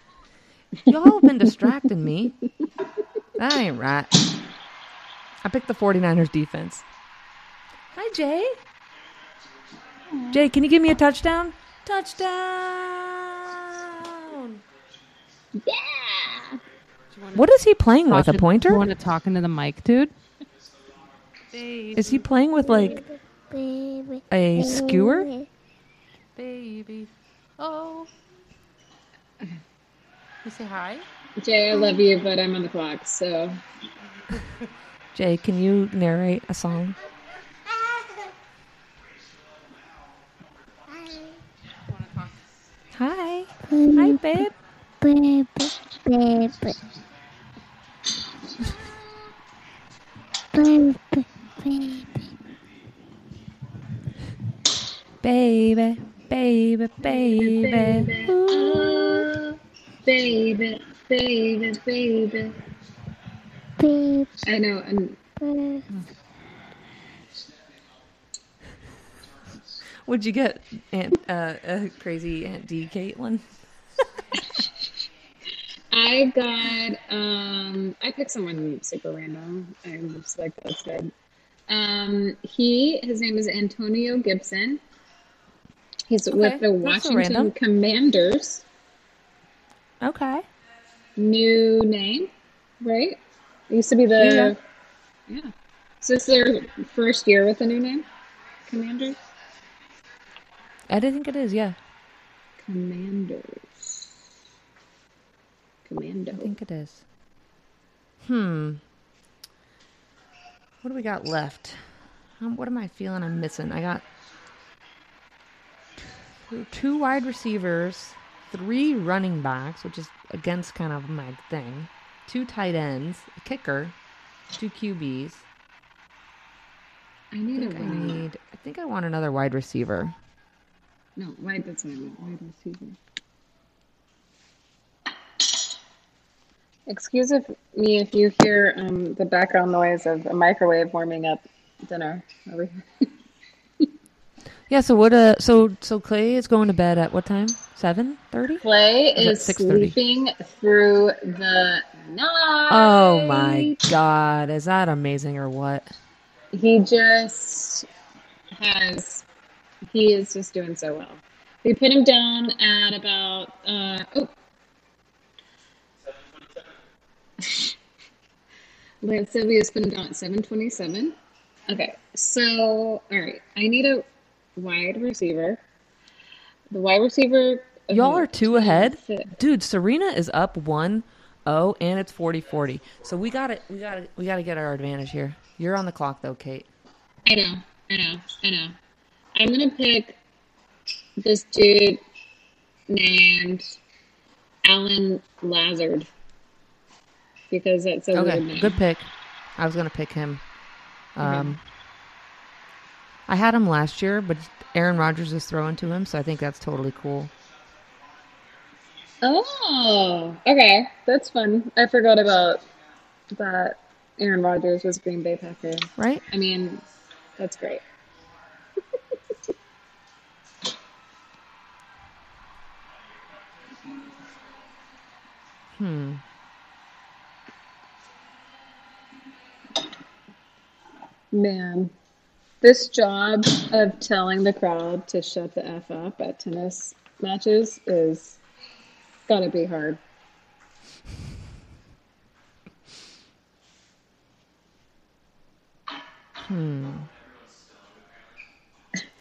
Y'all have been distracting me. That ain't right. I picked the 49ers defense. Hi, Jay. Jay, can you give me a touchdown? Touchdown! Yeah. What is he playing with? A pointer? You pointer? want to talk into the mic, dude? Is he playing with like Baby. a skewer? Baby. Oh. You say hi? Jay, I love you, but I'm on the clock, so Jay, can you narrate a song? Want? Hi. Hi, babe. Baby. Baby. Baby. Baby. Baby, baby, baby. Baby, baby, baby. Baby. I know, and Would you get Aunt uh, uh, crazy Aunt D, Kaitlyn? (laughs) I got um I picked someone super random. I'm just like that's good. Um he his name is Antonio Gibson. He's with the Washington. Commanders. Okay. New name, right? It used to be the Yeah. yeah. So it's their first year with a new name. Commanders? I didn't think it is. Yeah, Commanders. Commando. I think it is. Hmm. What do we got left? Um, what am I feeling I'm missing? I got two, two wide receivers, three running backs, which is against kind of my thing, two tight ends, a kicker, two QBs. I I need a think I need. I think I want another wide receiver. No, wide. That's what I meant. Wide receiver. Excuse if, me if you hear um, the background noise of a microwave warming up dinner over here. (laughs) Yeah. So what? Uh. So so Clay is going to bed at what time? Seven thirty. Clay Is is 6:30? sleeping through the night. Oh my God! Is that amazing or what? He just has. He is just doing so well. We put him down at about. Uh, oh. Lance said we just put him down at seven twenty-seven. Okay, so all right, I need a wide receiver. The wide receiver. Y'all are two ahead. Dude, Serena is up 1 0 and it's 40-40. So we got to we got to we got to get our advantage here. You're on the clock though, Kate. I know, I know, I know. I'm gonna pick this dude named Allen Lazard because that's a Okay, good pick. I was going to pick him. Um I had him last year, but Aaron Rodgers is throwing to him, so I think that's totally cool. Oh, okay, that's fun. I forgot about that. Aaron Rodgers was a Green Bay Packer. Right? I mean, that's great. Hmm. Man, this job of telling the crowd to shut the F up at tennis matches is gotta be hard. Hmm.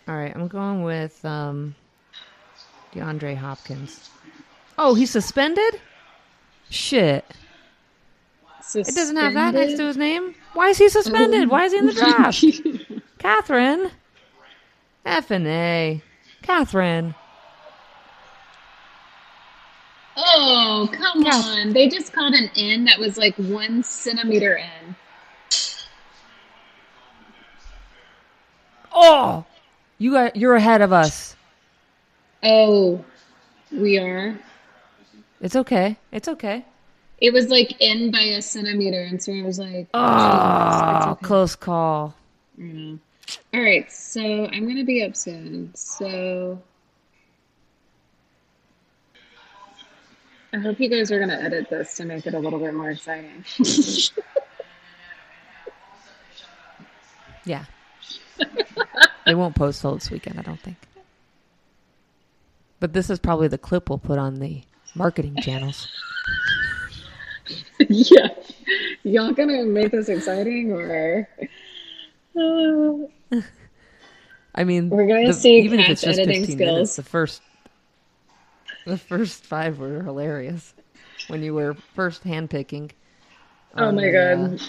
All right, I'm going with um, DeAndre Hopkins. Oh, he's suspended? Shit. It doesn't have that next to his name. Why is he suspended? Why is he in the draft? (laughs) Catherine. F and A. Catherine. Oh, come Yeah. on. They just called an N that was like one centimeter in. Oh, you got you're ahead of us. Oh, we are. It's okay. It's okay. It was like in by a centimeter, and so I was like, Oh, it's okay. close call. You know. All right, so I'm gonna be up soon. So I hope you guys are gonna edit this to make it a little bit more exciting. (laughs) Yeah. they won't post till this weekend, I don't think. But this is probably the clip we'll put on the marketing channels. (laughs) yeah, y'all gonna make this exciting, or I mean, We're gonna see even if it's just editing 15 minutes, the first, the first five were hilarious when you were first handpicking. oh my the, uh, god,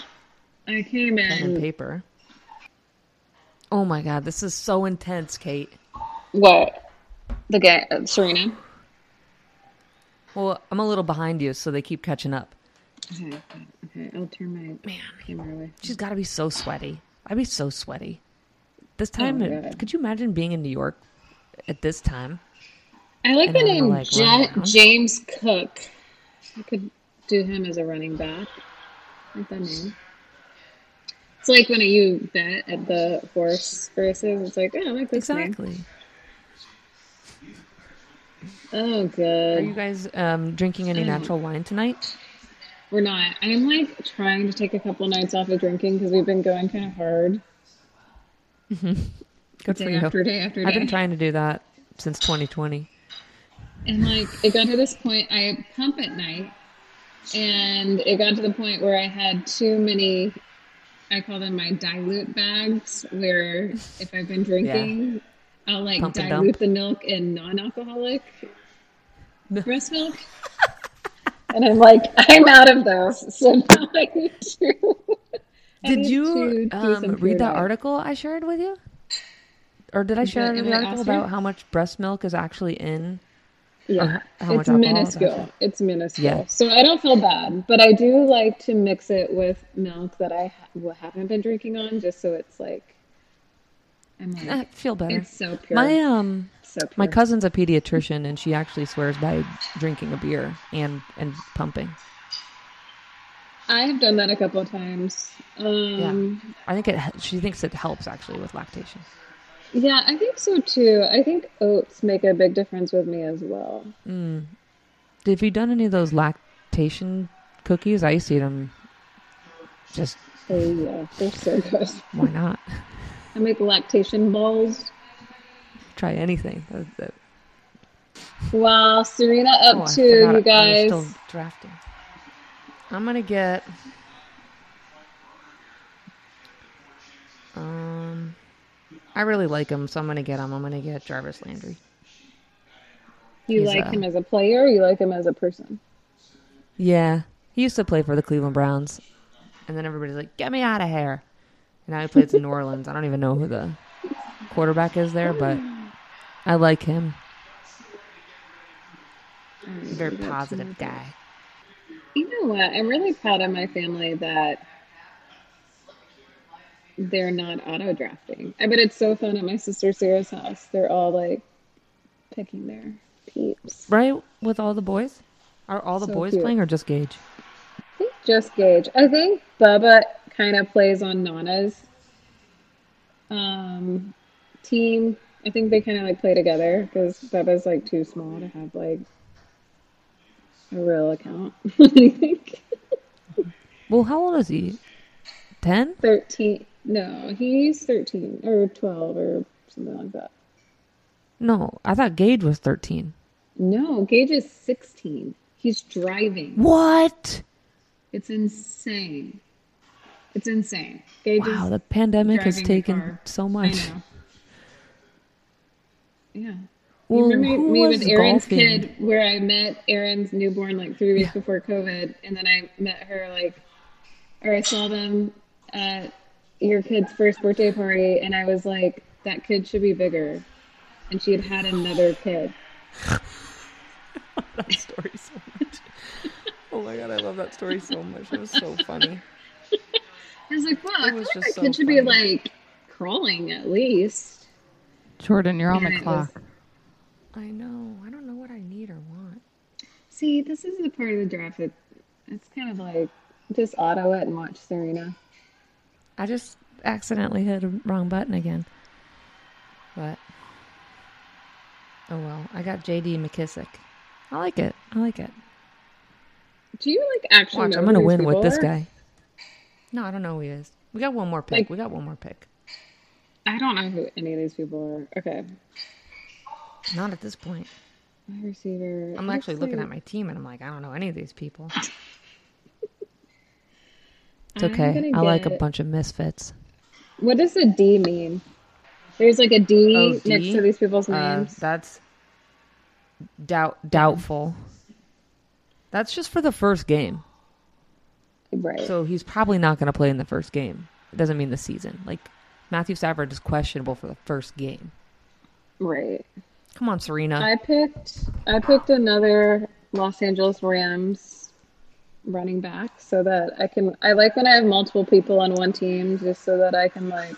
I came and in. paper. Oh my god, this is so intense, Kate. What? The guy, uh, Serena. Well, I'm a little behind you, so they keep catching up. Okay, okay, okay. I'll turn my Man, camera away. she's got to be so sweaty. I'd be so sweaty. This Oh time, my it- could you imagine being in New York at this time? I like And the name like, Ja- James Cook. I could do him as a running back. I like that name. It's like when you bet at the horse races. It's like, oh, I like this name. Exactly. Oh, good. Are you guys um, drinking any natural wine tonight? We're not. I'm like trying to take a couple nights off of drinking because we've been going kind of hard mm-hmm. Good day for you. after day after I've been trying to do that since 2020. And like it got to this point, I pump at night, and it got to the point where I had too many I call them my dilute bags, where if I've been (laughs) drinking, I'll like dilute dump. the milk in non-alcoholic breast milk. (laughs) and I'm like, I'm out of those, so now I need to. I Did need you to um, read that article I shared with you? Or did I share The the, article about how much breast milk is actually in? Yeah, Or how much it's minuscule. It's minuscule. Yeah. So I don't feel bad, but I do like to mix it with milk that I ha- haven't been drinking on, just so it's like I'm like, I feel better. it's so pure. My um, so pure. my cousin's a pediatrician, and she actually swears by drinking a beer and and pumping. I have done that a couple of times. Um, I think it. She thinks it helps actually with lactation. yeah. I think so too. I think oats make a big difference with me as well. Mm. Have you done any of those lactation cookies? I used to eat them. Just Oh yeah, they're so good. why not? I make lactation balls. Try anything. That- that- Wow, Serena up Oh, forgot you guys. still drafting. I'm gonna get. Um, I really like him, so I'm gonna get him. I'm gonna get Jarvis Landry. You He's, like uh, him as a player, or you like him as a person? Yeah, he used to play for the Cleveland Browns, and then everybody's like, "Get me out of here!" And now he plays in New Orleans. I don't even know who the quarterback is there, but I like him. He's a very positive guy. You know what? I'm really proud of my family that they're not auto drafting. I bet it's so fun at my sister Sarah's house. They're all like picking their peeps. Right with all the boys? Are all the So boys cute. playing or just Gage? I think just Gage. I think Bubba kind of plays on Nana's um, team. I think they kind of like play together because Bubba's like too small to have like a real account. (laughs) I think Well, how old is he? Ten? 13. No, he's 13 or 12 or something like that. No, I thought Gage was thirteen. No, Gage is 16. He's driving. What? It's insane. It's insane. Gage Wow, is the pandemic has taken so much. Yeah. Well, you remember me with Aaron's golfing? kid where I met Aaron's newborn like three weeks before COVID and then I met her like or I saw them at your kid's first birthday party and I was like, that kid should be bigger. And she had had another kid. (laughs) that story so much. Oh my god, I love that story so much. It was so funny. (laughs) I was like, wow, I It feel was like that so kid should be like crawling at least. Jordan, you're on the clock. I know. I don't know what I need or want. See, this is the part of the draft that it's kind of like just auto it and watch Serena. I just accidentally hit a wrong button again. But oh well. I got JD McKissic. I like it. I like it. Do you like actually Watch, know I'm gonna win with people this guy. No, I don't know who he is. We got one more pick. Like- we got one more pick. I don't know who any of these people are. Okay. Not at this point. Wide receiver. I'm actually looking at my team and I'm like, I don't know any of these people. (laughs) It's okay. I like a bunch of misfits. What does a D mean? There's like a D Oh, next to these people's Uh, names. that's doubt doubtful. That's just for the first game. right. So he's probably not going to play in the first game. It doesn't mean the season. Like Matthew Stafford is questionable for the first game. right. Come on, Serena. I picked I picked another Los Angeles Rams running back so that I can I like when I have multiple people on one team just so that I can like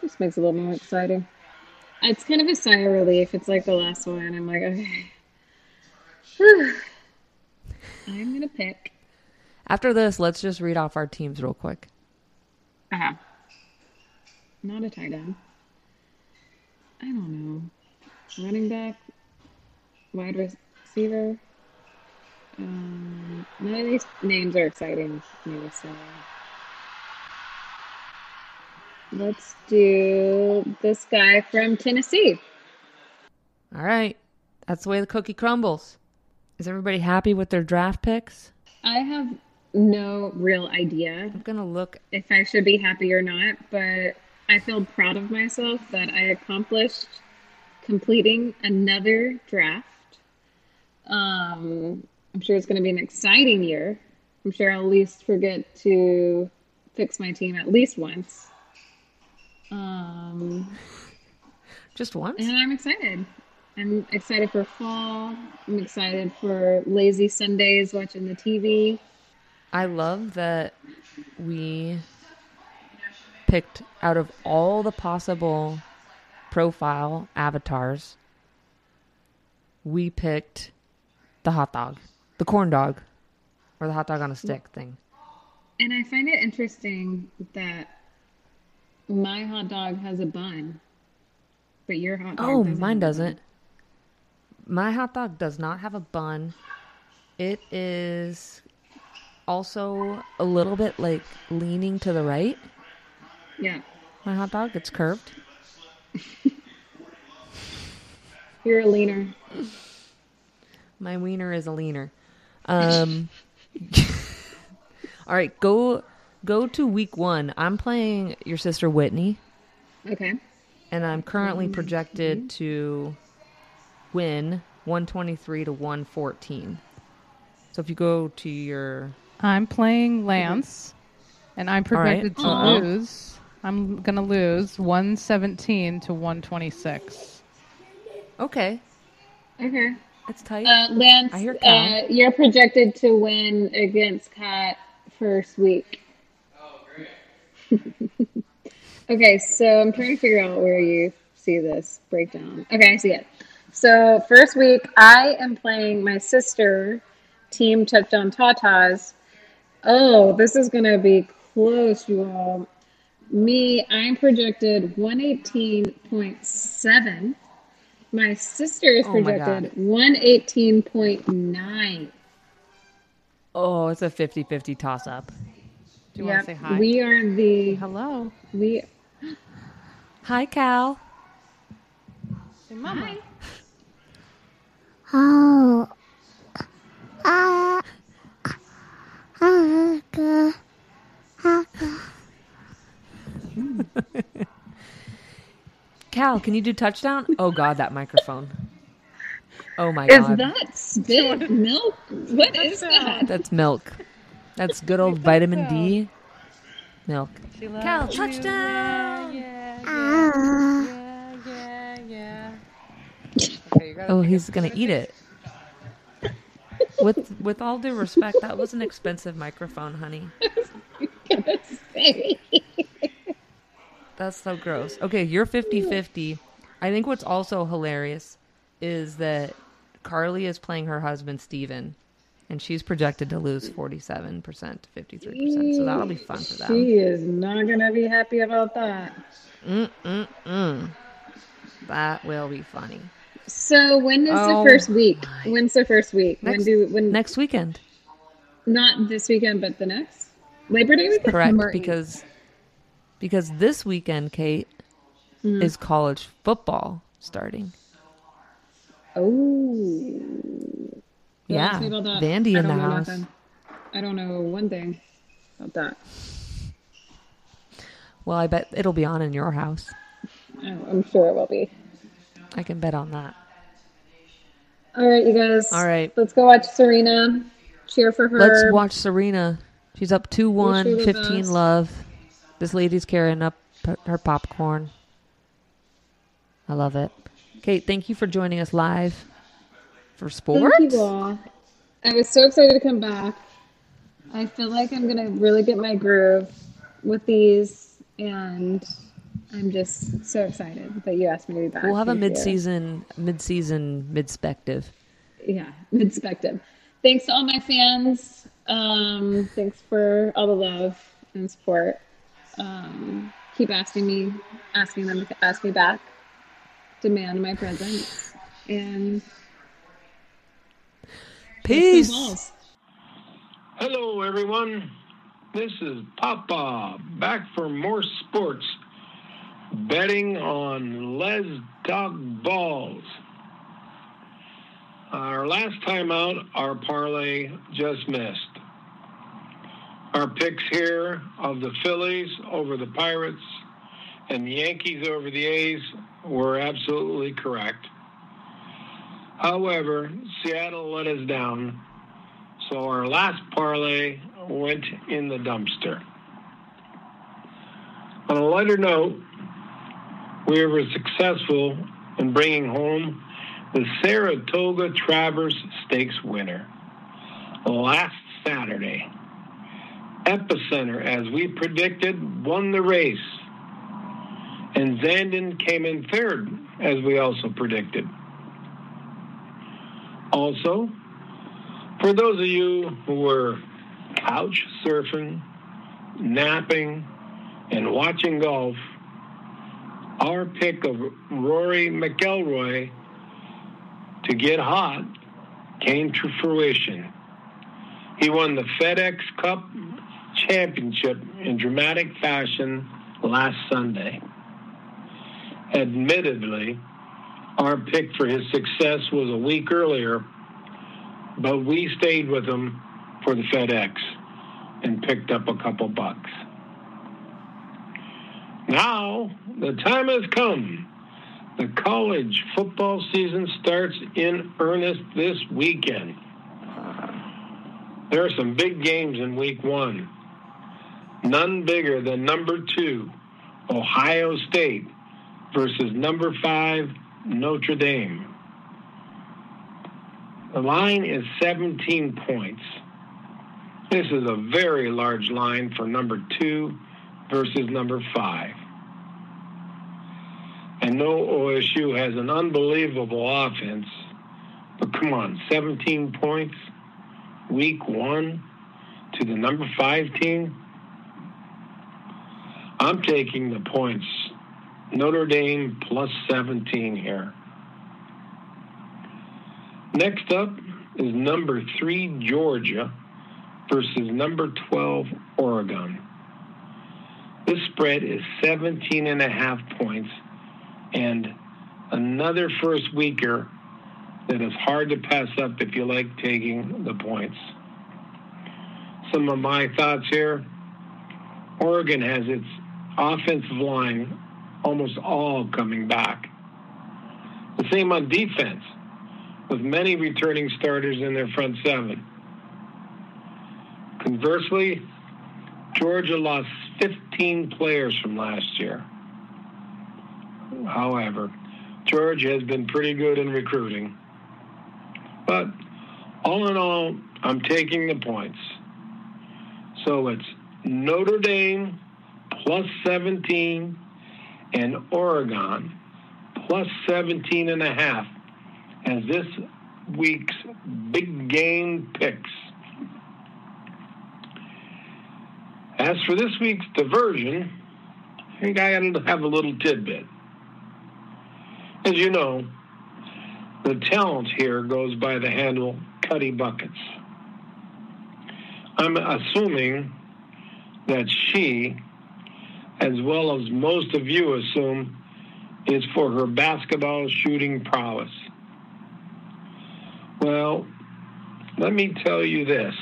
just makes it a little more exciting. It's kind of a sigh of relief. It's like the last one. I'm like, okay. (sighs) I'm gonna pick. After this, let's just read off our teams real quick. Uh-huh. Not a tight end. I don't know. Running back, wide receiver. Um, none of these names are exciting to me, so let's do this guy from Tennessee. All right. That's the way the cookie crumbles. Is everybody happy with their draft picks? I have no real idea I'm gonna look. if I should be happy or not, but I feel proud of myself that I accomplished completing another draft. Um, I'm sure it's going to be an exciting year. I'm sure I'll at least forget to fix my team at least once. Um, (laughs) Just once. and I'm excited. I'm excited for fall. I'm excited for lazy Sundays watching the TV. I love that we picked out of all the possible profile avatars, we picked the hot dog, the corn dog, or the hot dog on a stick thing. And I find it interesting that my hot dog has a bun, but your hot dog Oh, doesn't mine doesn't. My hot dog does not have a bun. It is also a little bit like leaning to the right. Bun. Yeah, My hot dog, it's curved. (laughs) you're a leaner. My wiener is a leaner. Um, (laughs) all right, go go to week one. I'm playing your sister Whitney, Okay. and I'm currently projected to win 123 to 114. So if you go to your I'm playing Lance, and I'm right. projected to Uh-oh. lose. I'm gonna lose 117 to 126. okay, Okay. it's tight. Uh, Lance, I hear Cal. uh, you're projected to win against Kat first week. Oh, (laughs) great. Okay, so I'm trying to figure out where you see this breakdown. Okay, I see it. So first week, I am playing my sister, Team Touchdown Tatas. Oh, this is gonna be close, you all. Me, I'm projected 118.7. My sister is Oh projected 118.9. oh, it's a 50-50 toss up. Do you want to say hi? we are the Hello. we. Hi, Cal. Say mama. Oh. Ah. Ah. Ah. Ah. (laughs) Cal, can you do touchdown? Oh God, that microphone. Oh my Is God, Is that spit milk? What is that? that's milk. That's good old vitamin D milk. Cal, touchdown! Ah. Yeah, yeah, yeah. (laughs) Okay, you gotta Oh, he's gonna eat it. (laughs) With with all due respect, that was an expensive microphone, honey. That's so gross. Okay, you're 50-50. I think what's also hilarious is that Carly is playing her husband Steven, and she's projected to lose 47% to 53%. So that'll be fun for them. She is not gonna be happy about that. Mm-mm-mm. That will be funny. So when is Oh the first week? When's the first week? Next- when do when Next weekend. not this weekend but the next? Labor Day weekend? Correct, eighth. because because this weekend, Kate, Mm. is college football starting. Oh. Yeah, ask me about that. Vandy in the house. nothing. I don't know one thing about that. Well, I bet it'll be on in your house. Oh, I'm sure it will be. I can bet on that. All right, you guys. All right. Let's go watch Serena. Cheer for her. Let's watch Serena. She's up 2 1, Wish her the 15 best. love. This lady's carrying up her popcorn. I love it. Kate, thank you for joining us live for sports. Thank you all. I was so excited to come back. I feel like I'm gonna really get my groove with these, and I'm just so excited that you asked me to be back. We'll have a mid-season, mid-season, mid-spective. yeah, (laughs) mid-spective. Thanks to all my fans. Um, thanks for all the love and support. Um, keep asking me, asking them to ask me back. Demand my presence, and Peace. Hello, everyone. This is Papa back for more sports. Betting on Let's Talk Balls. Our last time out, our parlay just missed. Our picks here of the Phillies over the Pirates and the Yankees over the A's were absolutely correct. However, Seattle let us down, so our last parlay went in the dumpster. On a lighter note, we were successful in bringing home the Saratoga Travers Stakes winner last Saturday. Epicenter, as we predicted, won the race. And Zandon came in third, as we also predicted. Also, for those of you who were couch surfing, napping, and watching golf, our pick of Rory McIlroy to get hot came to fruition. He won the FedEx Cup Championship in dramatic fashion last Sunday. Admittedly, our pick for his success was a week earlier, but we stayed with him for the FedEx and picked up a couple bucks. Now, the time has come. The college football season starts in earnest this weekend. There are some big games in week one. None bigger than number two, Ohio State versus number five, Notre Dame. The line is 17 points. This is a very large line for number two versus number five. And no OSU has an unbelievable offense. But come on, 17 points, week one to the number five team. I'm taking the points. Notre Dame plus 17 here. Next up is number three, Georgia versus number 12, Oregon. This spread is 17 and a half points and another first weeker that is hard to pass up if you like taking the points. Some of my thoughts here Oregon has its offensive line almost all coming back. The same on defense, with many returning starters in their front seven. Conversely, Georgia lost 15 players from last year. However, Georgia has been pretty good in recruiting. But all in all, I'm taking the points. So it's Notre Dame plus 17 and Oregon plus 17 and a half as this week's big game picks. As for this week's diversion, I think I have a little tidbit. As you know, the talent here goes by the handle Cuddy Buckets. I'm assuming that she, as well as most of you assume, is for her basketball shooting prowess. Well, let me tell you this.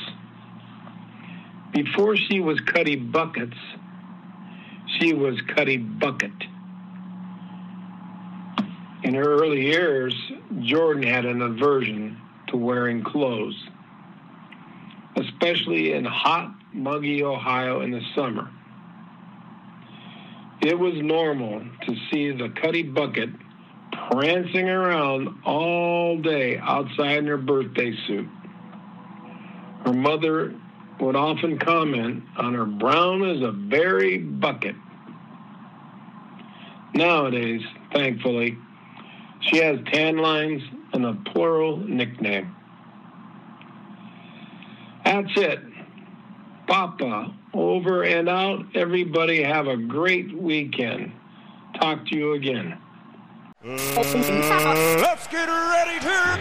Before she was Cuddy Buckets, she was Cuddy Bucket. In her early years, Jordan had an aversion to wearing clothes, especially in hot, muggy Ohio in the summer. It was normal to see the Cuddy Bucket prancing around all day outside in her birthday suit. Her mother would often comment on her brown as a berry bucket. Nowadays, thankfully, she has tan lines and a plural nickname. That's it. Papa, over and out. Everybody have a great weekend. Talk to you again. Let's get ready to.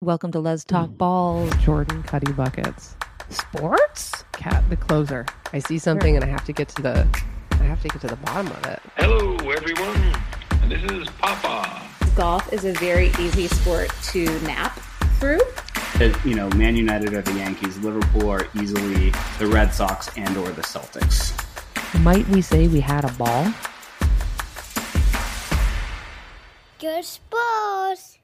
Welcome to Let's Talk Balls. Jordan Cuddy Buckets. Sports? Cat the closer. I see something and I have to get to the I have to get to the bottom of it. Hello, everyone. This is Papa. Golf is a very easy sport to nap through. That you know, Man United or the Yankees, Liverpool are easily the Red Sox and or the Celtics. Might we say we had a ball? Good sport.